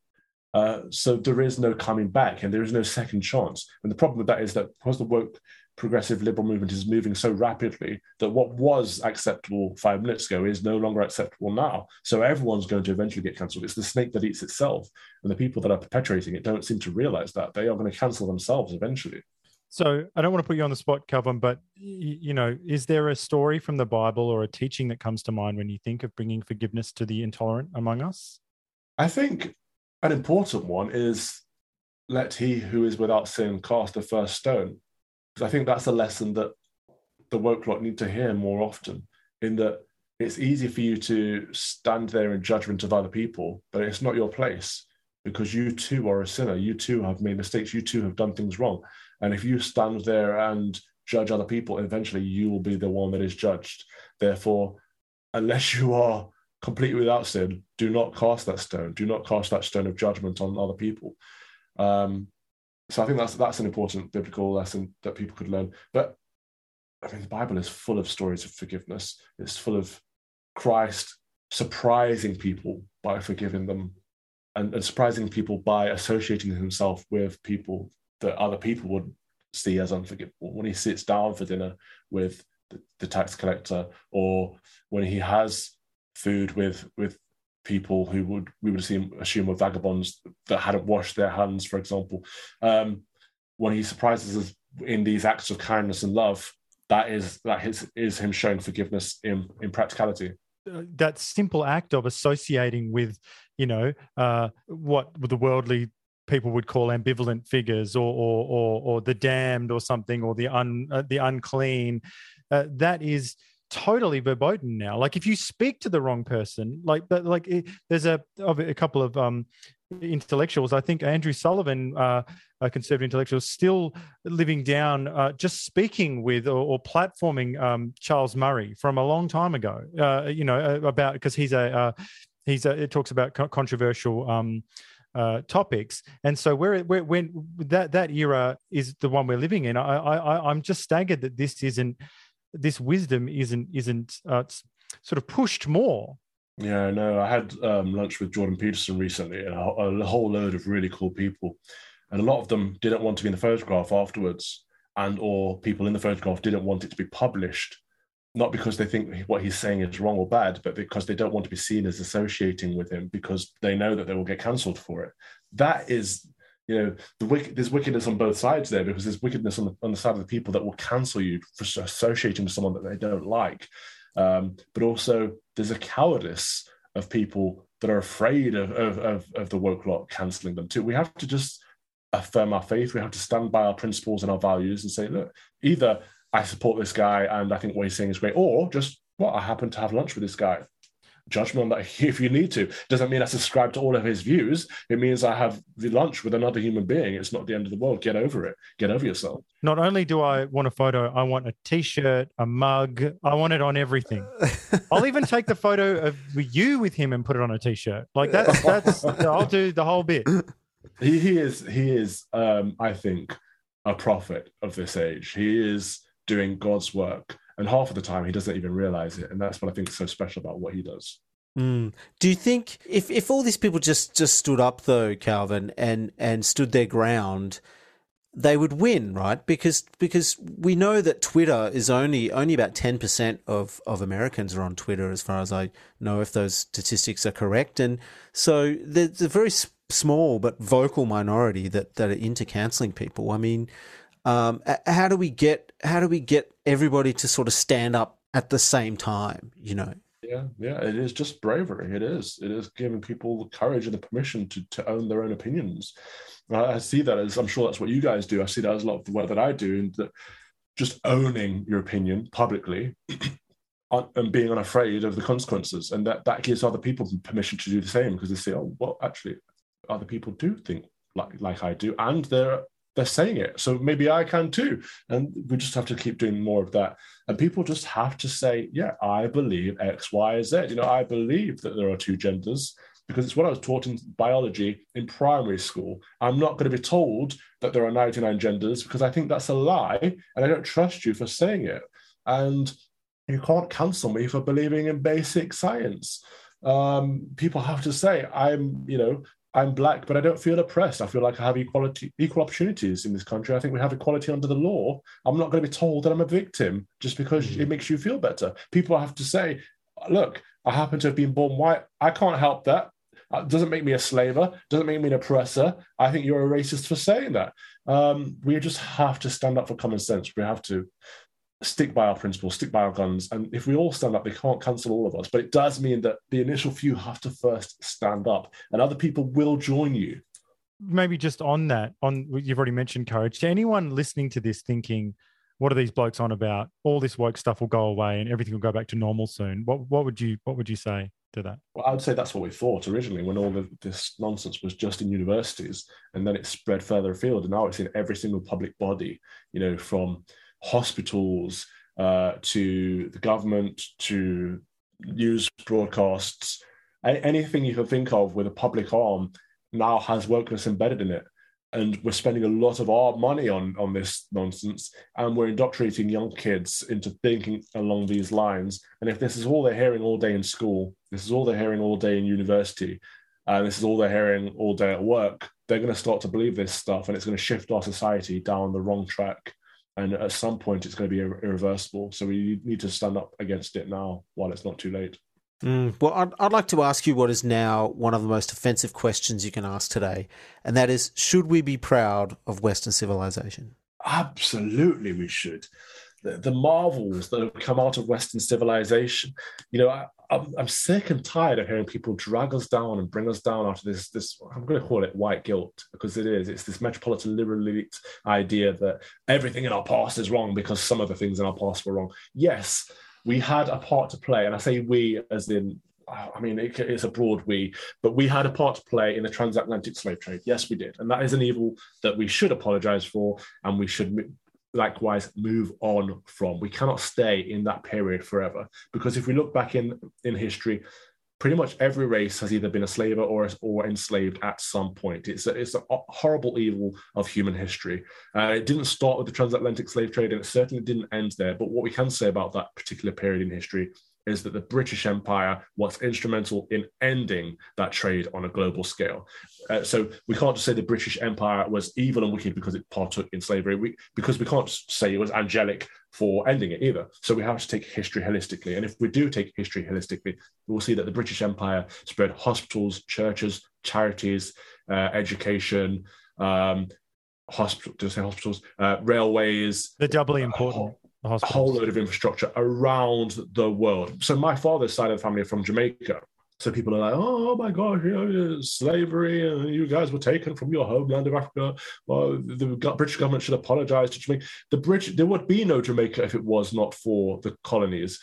Uh, so there is no coming back and there is no second chance. And the problem with that is that because the woke progressive liberal movement is moving so rapidly that what was acceptable five minutes ago is no longer acceptable now. So everyone's going to eventually get cancelled. It's the snake that eats itself. And the people that are perpetuating it don't seem to realize that. They are going to cancel themselves eventually. So I don't want to put you on the spot, Calvin, but you know, is there a story from the Bible or a teaching that comes to mind when you think of bringing forgiveness to the intolerant among us? I think an important one is let he who is without sin cast the first stone. Because I think that's a lesson that the woke lot need to hear more often, in that it's easy for you to stand there in judgment of other people, but it's not your place because you too are a sinner. You too have made mistakes. You too have done things wrong. And if you stand there and judge other people, eventually you will be the one that is judged. Therefore, unless you are completely without sin, do not cast that stone. Do not cast that stone of judgment on other people. Um, so I think that's that's an important biblical lesson that people could learn. But I mean, the Bible is full of stories of forgiveness. It's full of Christ surprising people by forgiving them and, and surprising people by associating himself with people that other people would see as unforgivable. When he sits down for dinner with the, the tax collector, or when he has food with with people who would we would assume assume were vagabonds that hadn't washed their hands, for example. Um, when he surprises us in these acts of kindness and love, that is that is, is him showing forgiveness in in practicality. Uh, that simple act of associating with, you know, uh, what the worldly people would call ambivalent figures or or or, or the damned or something or the un uh, the unclean uh, that is totally verboten now like if you speak to the wrong person like like it, there's a a couple of um intellectuals i think andrew sullivan uh a conservative intellectual still living down uh, just speaking with or, or platforming um, charles murray from a long time ago uh, you know about because he's a uh, he's a, it talks about controversial um, uh, topics. And so where, where when that that era is the one we're living in, I, I I'm just staggered that this isn't this wisdom isn't isn't uh, sort of pushed more. Yeah, no, I had um, lunch with Jordan Peterson recently, and a, a whole load of really cool people, and a lot of them didn't want to be in the photograph afterwards, and or people in the photograph didn't want it to be published not because they think what he's saying is wrong or bad, but because they don't want to be seen as associating with him because they know that they will get cancelled for it. That is, you know, the there's wickedness on both sides there because there's wickedness on the, on the side of the people that will cancel you for associating with someone that they don't like. Um, but also, there's a cowardice of people that are afraid of, of, of, of the woke lot cancelling them too. We have to just affirm our faith. We have to stand by our principles and our values and say, look, either I support this guy and I think what he's saying is great. Or just, well, I happen to have lunch with this guy. Judgment on that if you need to. Doesn't mean I subscribe to all of his views. It means I have the lunch with another human being. It's not the end of the world. Get over it. Get over yourself. Not only do I want a photo, I want a t-shirt, a mug. I want it on everything. I'll even take the photo of you with him and put it on a t-shirt. Like that's that's I'll do the whole bit. He, he is he is um, I think a prophet of this age. He is doing God's work. And half of the time, he doesn't even realize it. And that's what I think is so special about what he does. Mm. Do you think if, if all these people just, just stood up though, Calvin, and, and stood their ground, they would win, right? Because because we know that Twitter is only only about ten percent of, of Americans are on Twitter, as far as I know, if those statistics are correct. And so there's a very small but vocal minority that, that are into cancelling people. I mean, um, how do we get how do we get everybody to sort of stand up at the same time? You know. Yeah, yeah, it is just bravery. It is. It is giving people the courage and the permission to to own their own opinions. I see that as I'm sure that's what you guys do. I see that as a lot of the work that I do, and that just owning your opinion publicly and being unafraid of the consequences, and that that gives other people permission to do the same because they say, "Oh, well, actually, other people do think like like I do, and they're they're saying it. So maybe I can too. And we just have to keep doing more of that. And people just have to say, yeah, I believe X, Y, Z. You know, I believe that there are two genders because it's what I was taught in biology in primary school. I'm not going to be told that there are 99 genders because I think that's a lie and I don't trust you for saying it. And you can't cancel me for believing in basic science. Um, people have to say, I'm, you know, I'm black, but I don't feel oppressed. I feel like I have equality, equal opportunities in this country. I think we have equality under the law. I'm not going to be told that I'm a victim just because mm-hmm. it makes you feel better. People have to say, look, I happen to have been born white. I can't help that. It doesn't make me a slaver. Doesn't make me an oppressor. I think you're a racist for saying that. Um, we just have to stand up for common sense. We have to stick by our principles, stick by our guns. And if we all stand up, they can't cancel all of us. But it does mean that the initial few have to first stand up, and other people will join you. Maybe just on that, on you've already mentioned courage. To anyone listening to this thinking, what are these blokes on about? All this woke stuff will go away and everything will go back to normal soon. What what would you what would you say to that? Well, I would say that's what we thought originally when all of this nonsense was just in universities, and then it spread further afield, and now it's in every single public body. You know, from hospitals uh, to the government to news broadcasts, anything you can think of with a public arm now has wokeness embedded in it. And we're spending a lot of our money on, on this nonsense, and we're indoctrinating young kids into thinking along these lines. And if this is all they're hearing all day in school, this is all they're hearing all day in university, and this is all they're hearing all day at work, they're going to start to believe this stuff, and it's going to shift our society down the wrong track and at some point it's going to be irreversible. So we need to stand up against it now while it's not too late. Mm, well, I'd, I'd like to ask you what is now one of the most offensive questions you can ask today, and that is: Should we be proud of Western civilization? Absolutely, we should. The, the marvels that have come out of Western civilization. You know, I, I'm, I'm sick and tired of hearing people drag us down and bring us down after this this I'm going to call it white guilt because it is it's this metropolitan liberal elite idea that everything in our past is wrong because some of the things in our past were wrong. Yes, we had a part to play, and I say we as in I mean, it, it's a broad we, but we had a part to play in the transatlantic slave trade. Yes, we did. And that is an evil that we should apologize for and we should likewise move on from. We cannot stay in that period forever because if we look back in in history, pretty much every race has either been a slaver or or enslaved at some point. It's a, it's a horrible evil of human history. Uh, it didn't start with the transatlantic slave trade, and it certainly didn't end there. But what we can say about that particular period in history is that the British Empire was instrumental in ending that trade on a global scale. Uh, so we can't just say the British Empire was evil and wicked because it partook in slavery, we, because we can't say it was angelic for ending it either. So we have to take history holistically. And if we do take history holistically, we'll see that the British Empire spread hospitals, churches, charities, uh, education, um, hospital, to say hospitals, uh, railways. They're doubly important a whole load of infrastructure around the world. So my father's side of the family are from Jamaica. So people are like, oh, oh my God, you know, slavery, and you guys were taken from your homeland of Africa. Well, the British government should apologize to Jamaica. The British, there would be no Jamaica if it was not for the colonies.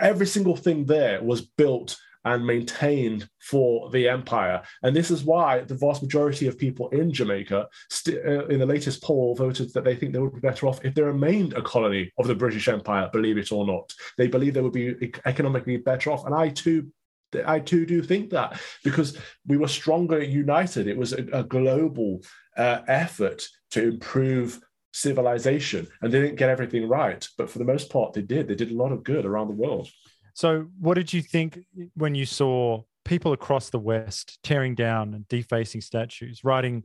Every single thing there was built and maintained for the empire. And this is why the vast majority of people in Jamaica, st- uh, in the latest poll, voted that they think they would be better off if they remained a colony of the British Empire, believe it or not. They believe they would be economically better off. And I too I too do think that because we were stronger united. It was a, a global uh, effort to improve civilization, and they didn't get everything right, but for the most part, they did. They did a lot of good around the world. So, what did you think when you saw people across the West tearing down and defacing statues, writing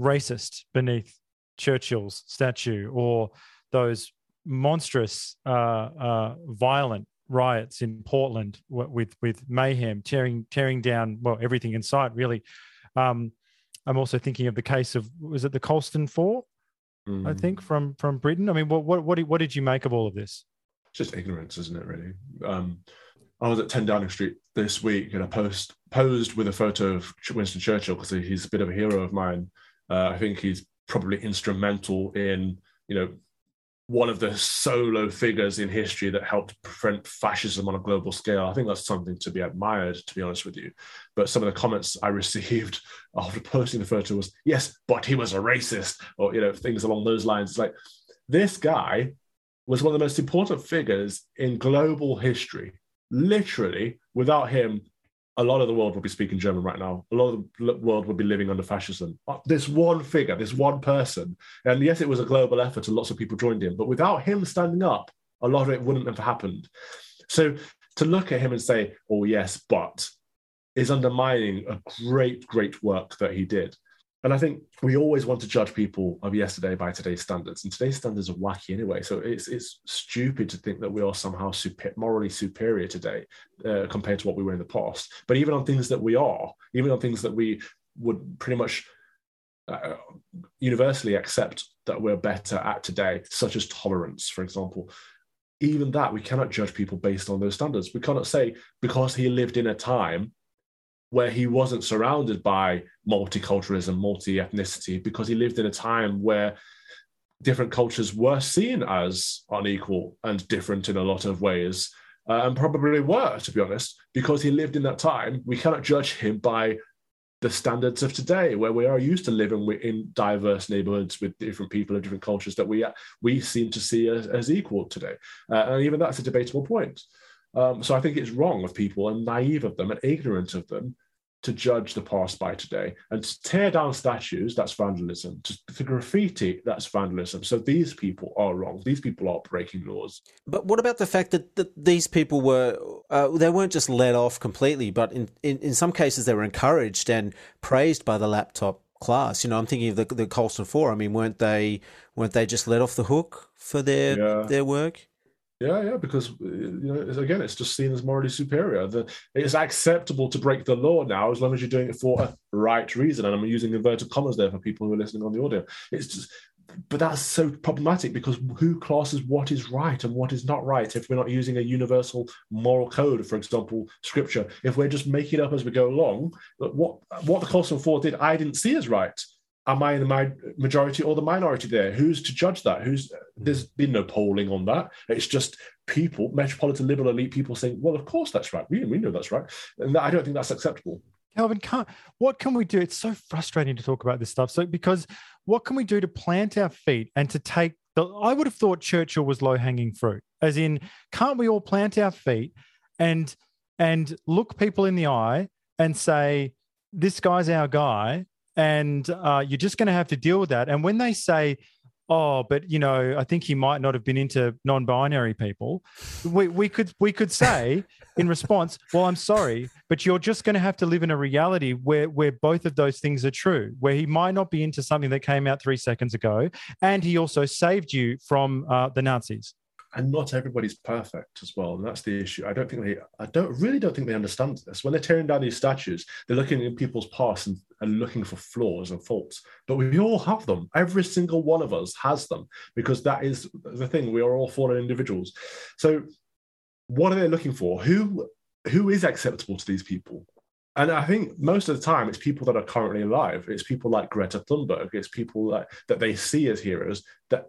racist beneath Churchill's statue, or those monstrous, uh, uh, violent riots in Portland with with mayhem, tearing tearing down well everything in sight. Really, um, I'm also thinking of the case of was it the Colston Four? Mm. I think from from Britain. I mean, what what what did, what did you make of all of this? Just ignorance, isn't it? Really. Um, I was at 10 Downing Street this week and I post posed with a photo of Winston Churchill because he's a bit of a hero of mine. Uh, I think he's probably instrumental in, you know, one of the solo figures in history that helped prevent fascism on a global scale. I think that's something to be admired, to be honest with you. But some of the comments I received after posting the photo was, yes, but he was a racist, or, you know, things along those lines. It's like, this guy was one of the most important figures in global history. Literally, without him, a lot of the world would be speaking German right now. A lot of the world would be living under fascism. This one figure, this one person, and yes, it was a global effort and lots of people joined him, but without him standing up, a lot of it wouldn't have happened. So to look at him and say, oh, yes, but, is undermining a great, great work that he did. And I think we always want to judge people of yesterday by today's standards, and today's standards are wacky anyway. So it's it's stupid to think that we are somehow super, morally superior today uh, compared to what we were in the past. But even on things that we are, even on things that we would pretty much uh, universally accept that we're better at today, such as tolerance, for example. Even that, we cannot judge people based on those standards. We cannot say because he lived in a time where he wasn't surrounded by multiculturalism, multi ethnicity, because he lived in a time where different cultures were seen as unequal and different in a lot of ways, uh, and probably were, to be honest, because he lived in that time. We cannot judge him by the standards of today, where we are used to living in diverse neighborhoods with different people and different cultures that we we seem to see as, as equal today, uh, and even that's a debatable point. Um, so I think it's wrong of people and naive of them and ignorant of them to judge the past by today and to tear down statues that's vandalism to, to, graffiti that's vandalism. So these people are wrong. These people are breaking laws. But what about the fact that, that these people were uh, they weren't just let off completely but in, in, in some cases they were encouraged and praised by the laptop class? You know i'm thinking of the, the colston four i mean weren't they weren't they just let off the hook for their yeah. their work yeah, yeah, because uh, you know, again, it's just seen as morally superior. The, it's acceptable to break the law now as long as you're doing it for a right reason. And I'm using inverted commas there for people who are listening on the audio. It's just, but that's so problematic because who classes what is right and what is not right if we're not using a universal moral code, for example, scripture. If we're just making it up as we go along, what what the Colston Four did, I didn't see as right am I in the majority or the minority there? Who's to judge that? Who's hmm. there's been no polling on that. It's just people, metropolitan liberal elite people saying, "Well, of course that's right. We we know that's right," and I don't think that's acceptable. Calvin, what can we do? It's so frustrating to talk about this stuff. So because what can we do to plant our feet and to take the? I would have thought Churchill was low hanging fruit, as in, can't we all plant our feet and and look people in the eye and say, "This guy's our guy." And uh, you're just going to have to deal with that. And when they say, "Oh, but you know, I think he might not have been into non-binary people," we we could we could say in response, "Well, I'm sorry, but you're just going to have to live in a reality where where both of those things are true. Where he might not be into something that came out three seconds ago, and he also saved you from uh, the Nazis." And not everybody's perfect as well. And that's the issue. I don't think they, I don't really don't think they understand this. When they're tearing down these statues, they're looking at people's past and, and looking for flaws and faults. But we all have them. Every single one of us has them because that is the thing. We are all fallen individuals. So, what are they looking for? Who who is acceptable to these people? And I think most of the time it's people that are currently alive. It's people like Greta Thunberg. It's people that, that they see as heroes that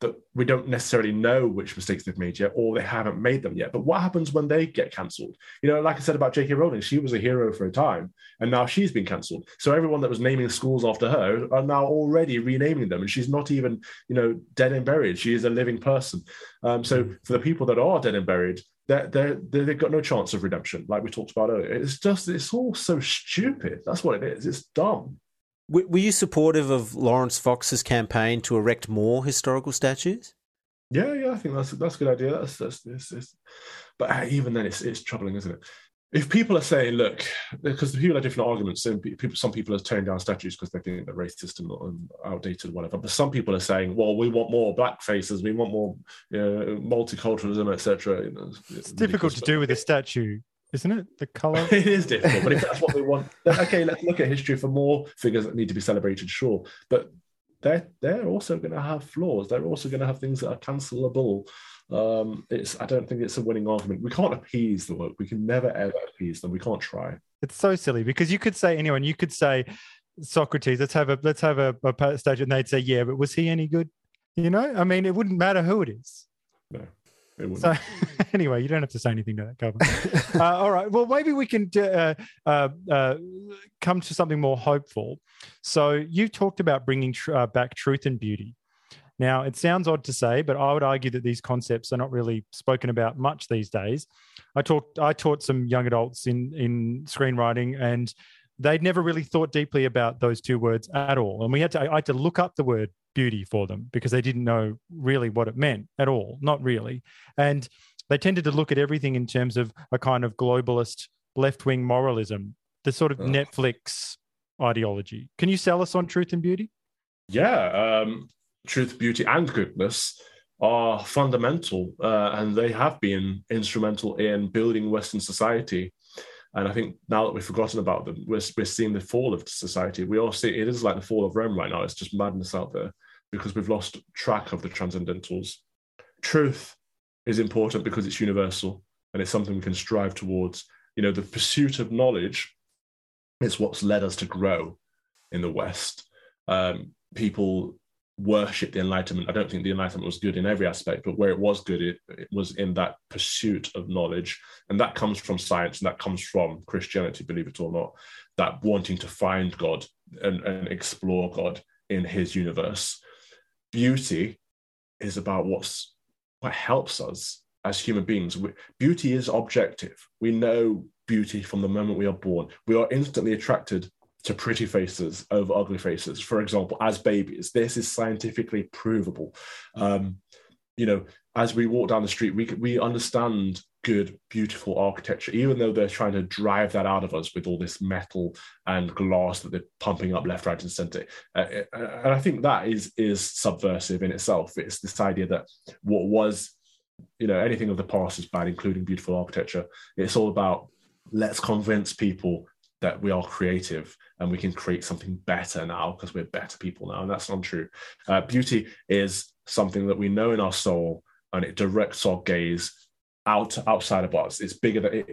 that we don't necessarily know which mistakes they've made yet, or they haven't made them yet. But what happens when they get cancelled? You know, like I said about J.K. Rowling, she was a hero for a time, and now she's been cancelled. So everyone that was naming schools after her are now already renaming them, and she's not even, you know, dead and buried. She is a living person. Um, so mm. for the people that are dead and buried, they're, they're, they've got no chance of redemption, like we talked about earlier. It's just, it's all so stupid. That's what it is. It's dumb. Were you supportive of Laurence Fox's campaign to erect more historical statues? Yeah, yeah, I think that's that's a good idea. That's that's, it's, it's, but uh, even then, it's it's troubling, isn't it? If people are saying, look, because the people have different arguments, and people, some people are tearing down statues because they think they're racist and outdated, or whatever. But some people are saying, well, we want more black faces, we want more you know, multiculturalism, etc. You know, it's, it's difficult to do with a statue isn't it? The color. it is difficult, but if that's what we want, okay, let's look at history for more figures that need to be celebrated, sure. But they're they're also going to have flaws. They're also going to have things that are cancelable. Um, it's I don't think it's a winning argument. We can't appease the work. We can never ever appease them. We can't try. It's so silly because you could say anyone. You could say Socrates. Let's have a let's have a, a statue, and they'd say, yeah, but was he any good? You know, I mean, it wouldn't matter who it is. No. So anyway, you don't have to say anything to that, cover. uh, all right. Well, maybe we can uh, uh, uh, come to something more hopeful. So you talked about bringing tr- uh, back truth and beauty. Now, it sounds odd to say, but I would argue that these concepts are not really spoken about much these days. I talked, I taught some young adults in in screenwriting, and they'd never really thought deeply about those two words at all. And we had to, I had to look up the word beauty for them because they didn't know really what it meant at all, not really. And they tended to look at everything in terms of a kind of globalist left wing moralism, the sort of oh. Netflix ideology. Can you sell us on truth and beauty? Yeah. Um, truth, beauty, and goodness are fundamental, uh, and they have been instrumental in building Western society. And I think now that we've forgotten about them, we're, we're seeing the fall of society. We all see it is like the fall of Rome right now. It's just madness out there because we've lost track of the transcendentals. Truth is important because it's universal and it's something we can strive towards. You know, the pursuit of knowledge is what's led us to grow in the West. Um, people worship the Enlightenment. I don't think the Enlightenment was good in every aspect, but where it was good, it, it, was in that pursuit of knowledge. And that comes from science and that comes from Christianity, believe it or not, that wanting to find God and, and explore God in his universe. Beauty is about what's what helps us as human beings. Beauty is objective. We know beauty from the moment we are born. We are instantly attracted to pretty faces over ugly faces. For example, as babies, this is scientifically provable. Um, you know, as we walk down the street, we we understand good, beautiful architecture, even though they're trying to drive that out of us with all this metal and glass that they're pumping up left, right, and center. Uh, uh and I think that is is subversive in itself. It's this idea that what was, you know, anything of the past is bad, including beautiful architecture. It's all about let's convince people that we are creative and we can create something better now because we're better people now. And that's not true. Uh, beauty is something that we know in our soul and it directs our gaze out outside of us. It's bigger than it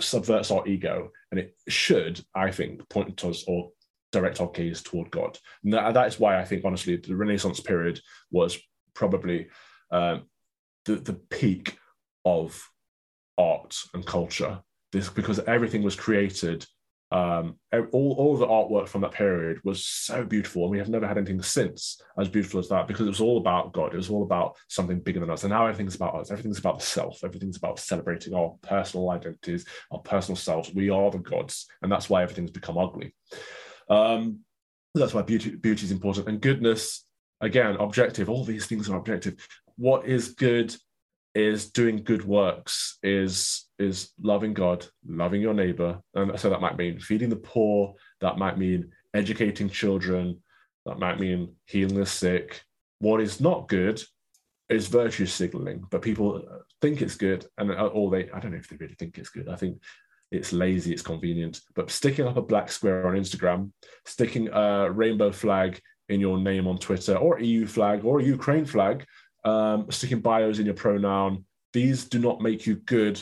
subverts our ego and it should, I think, point to us or direct our gaze toward God. And that, that is why I think, honestly, the Renaissance period was probably um, the, the peak of art and culture. This because everything was created um, all, all the artwork from that period was so beautiful and we have never had anything since as beautiful as that because it was all about god. It was all about something bigger than us. And now everything's about us. Everything's about the self. Everything's about celebrating our personal identities our personal selves. We are the gods and that's why everything's become ugly. Um, that's why beauty beauty is important. And goodness again objective. All these things are objective. What is good is doing good works is is loving god loving your neighbor. And so that might mean feeding the poor that might mean educating children that might mean healing the sick. What is not good is virtue signaling but people think it's good and uh, or they i don't know if they really think it's good. I think it's lazy it's convenient. But sticking up a black square on instagram sticking a rainbow flag in your name on twitter or eu flag or ukraine flag um, sticking bios in your pronoun. These do not make you good.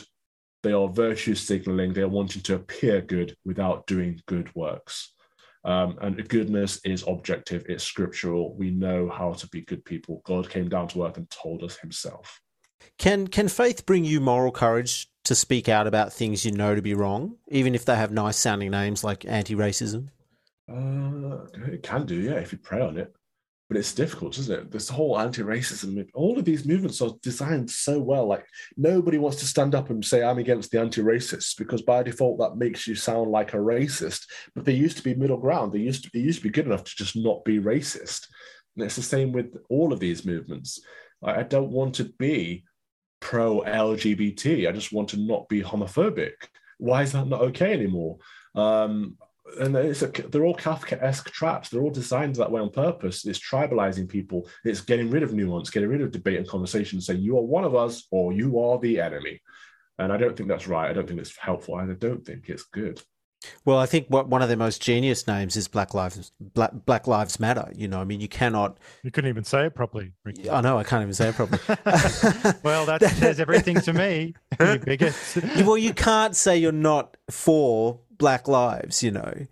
They are virtue signaling. They are wanting to appear good without doing good works. Um, and goodness is objective, it's scriptural. We know how to be good people. God came down to earth and told us himself. Can can faith bring you moral courage to speak out about things you know to be wrong, even if they have nice sounding names like anti-racism? Uh, it can do, yeah, if you pray on it but it's difficult, isn't it? This whole anti-racism, all of these movements are designed so well. Like nobody wants to stand up and say I'm against the anti-racists because by default that makes you sound like a racist. But they used to be middle ground. They used to they used to be good enough to just not be racist. And it's the same with all of these movements. I don't want to be pro LGBT. I just want to not be homophobic. Why is that not okay anymore? Um, and it's a, they're all Kafka-esque traps. They're all designed that way on purpose. It's tribalizing people. It's getting rid of nuance, getting rid of debate and conversation. Saying you are one of us or you are the enemy. And I don't think that's right. I don't think it's helpful. I don't think it's good. Well, I think what one of their most genius names is Black Lives Black, Black Lives Matter. You know, I mean, you cannot. You couldn't even say it properly. Ricky. I know. I can't even say it properly. well, that says everything to me. You bigot. well, you can't say you're not for black lives you know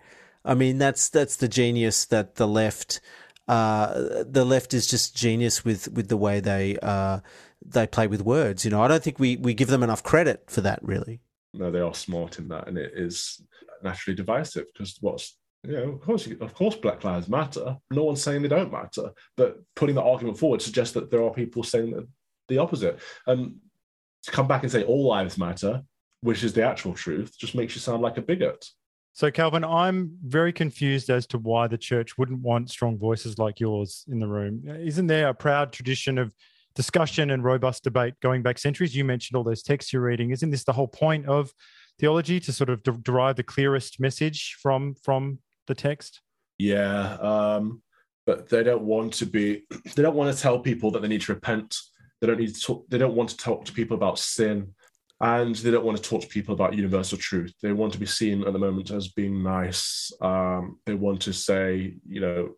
i mean that's that's the genius that the left uh, the left is just genius with with the way they uh, they play with words you know i don't think we we give them enough credit for that really no they are smart in that and it is naturally divisive because what's you know, of course, of course, Black Lives Matter. No one's saying they don't matter, but putting that argument forward suggests that there are people saying the opposite. And to come back and say all lives matter which is the actual truth, just makes you sound like a bigot. So, Calvin, I'm very confused as to why the church wouldn't want strong voices like yours in the room. Isn't there a proud tradition of discussion and robust debate going back centuries? You mentioned all those texts you're reading. Isn't this the whole point of theology to sort of de- derive the clearest message from from the text? Yeah, um, but they don't want to be. They don't want to tell people that they need to repent. They don't need to. Talk, they don't want to talk to people about sin and they don't want to talk to people about universal truth. They want to be seen at the moment as being nice. Um, they want to say, you know,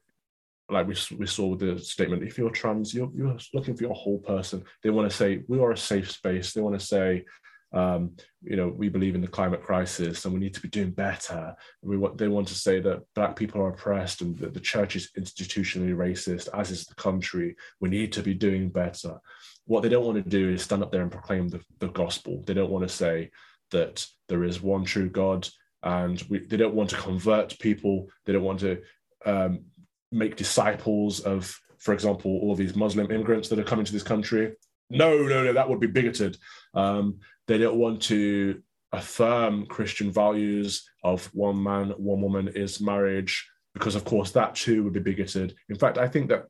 like we, we saw with the statement, if you're trans, you're, you're looking for your whole person. They want to say, we are a safe space. They want to say, um, you know, we believe in the climate crisis and we need to be doing better. We want, they want to say that black people are oppressed and that the church is institutionally racist, as is the country. We need to be doing better. What they don't want to do is stand up there and proclaim the, the gospel. They don't want to say that there is one true God and we, they don't want to convert people. They don't want to um, make disciples of, for example, all these Muslim immigrants that are coming to this country. No, no, no, that would be bigoted. Um, they don't want to affirm Christian values of one man, one woman is marriage, because of course that too would be bigoted. In fact, I think that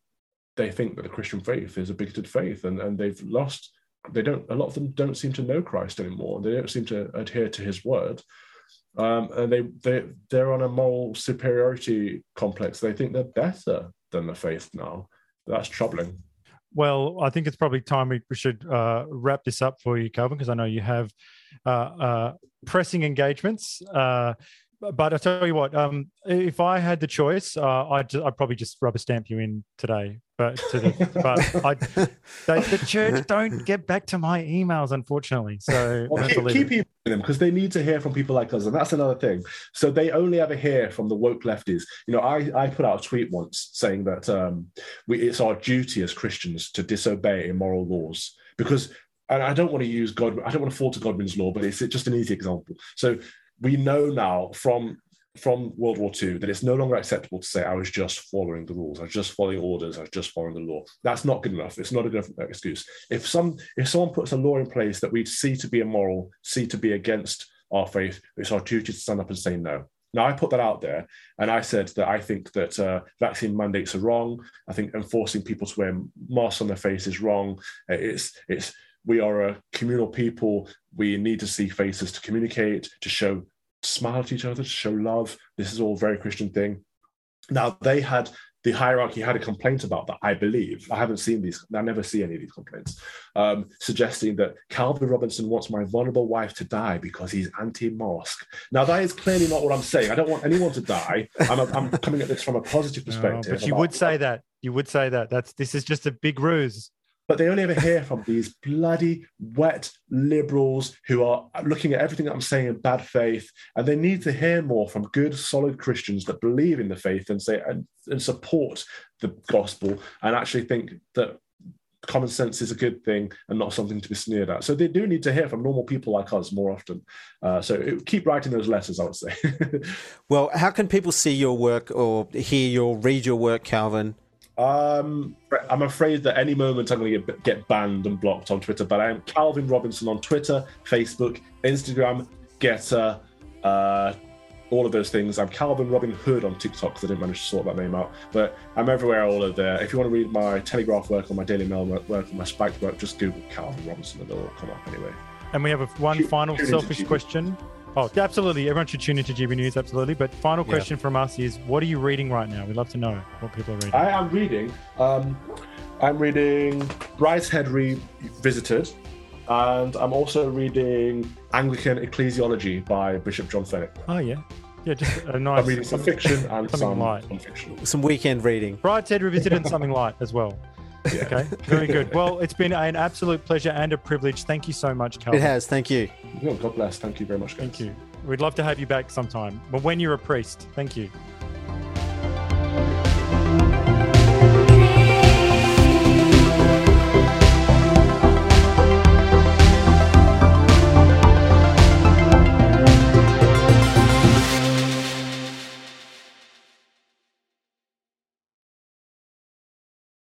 they think that the Christian faith is a bigoted faith, and, and they've lost. They don't. A lot of them don't seem to know Christ anymore. They don't seem to adhere to His word, um, and they they they're on a moral superiority complex. They think they're better than the faith now. That's troubling. Well, I think it's probably time we, should uh, wrap this up for you, Calvin, because I know you have uh, uh, pressing engagements. But I tell you what, um, if I had the choice, uh, I'd, I'd, probably just rubber stamp you in today. But the, but I, they, the church don't get back to my emails, unfortunately. So well, keep, keep emailing them because they need to hear from people like us, and that's another thing. So they only ever hear from the woke lefties. You know, I, I put out a tweet once saying that um, we, it's our duty as Christians to disobey immoral laws because and I don't want to use God, I don't want to fall to Godwin's law, but it's just an easy example. So we know now from from World War II that it's no longer acceptable to say I was just following the rules, I was just following orders, I was just following the law. That's not good enough. It's not a good enough excuse. If some if someone puts a law in place that we see to be immoral, see to be against our faith, it's our duty to stand up and say no. Now I put that out there, and I said that I think that uh, vaccine mandates are wrong. I think enforcing people to wear masks on their face is wrong. It's it's we are a communal people. We need to see faces to communicate, to show, to smile at each other, to show love. This is all very Christian thing. Now, they had the hierarchy had a complaint about that, I believe. I haven't seen these, I never see any of these complaints, um, suggesting that Calvin Robinson wants my vulnerable wife to die because he's anti mosque. Now, that is clearly not what I'm saying. I don't want anyone to die. I'm, a, I'm coming at this from a positive perspective. No, but you would say that. You would say that. That's This is just a big ruse but they only ever hear from these bloody wet liberals who are looking at everything that I'm saying in bad faith, and they need to hear more from good, solid Christians that believe in the faith and say and, and support the gospel and actually think that common sense is a good thing and not something to be sneered at. So they do need to hear from normal people like us more often. Uh, so it, keep writing those letters, I would say. well, how can people see your work or hear your read your work, Calvin? Um, I'm afraid that any moment I'm going to get, get banned and blocked on Twitter, but I am Calvin Robinson on Twitter, Facebook, Instagram, Gettr, uh, all of those things. I'm Calvin Robin Hood on TikTok because I didn't manage to sort that name out, but I'm everywhere, all of there. If you want to read my Telegraph work or my Daily Mail work or my Spiked work, just Google Calvin Robinson and it'll come up anyway. And we have a, one final selfish question. Oh, absolutely. Everyone should tune into GB News, absolutely. But final question yeah. from us is what are you reading right now? We'd love to know what people are reading. I am reading, um, I'm reading Brideshead Revisited, and I'm also reading Anglican Ecclesiology by Bishop John Fenwick. Oh, yeah. Yeah, just a nice. I'm reading some fiction and some light. non-fiction. Some weekend reading. Brideshead Revisited and something light as well. Yeah. Okay, very good. Well, it's been an absolute pleasure and a privilege. Thank you so much, Calvin. It has. Thank you. God bless. Thank you very much. Guys. Thank you. We'd love to have you back sometime, but when you're a priest. Thank you.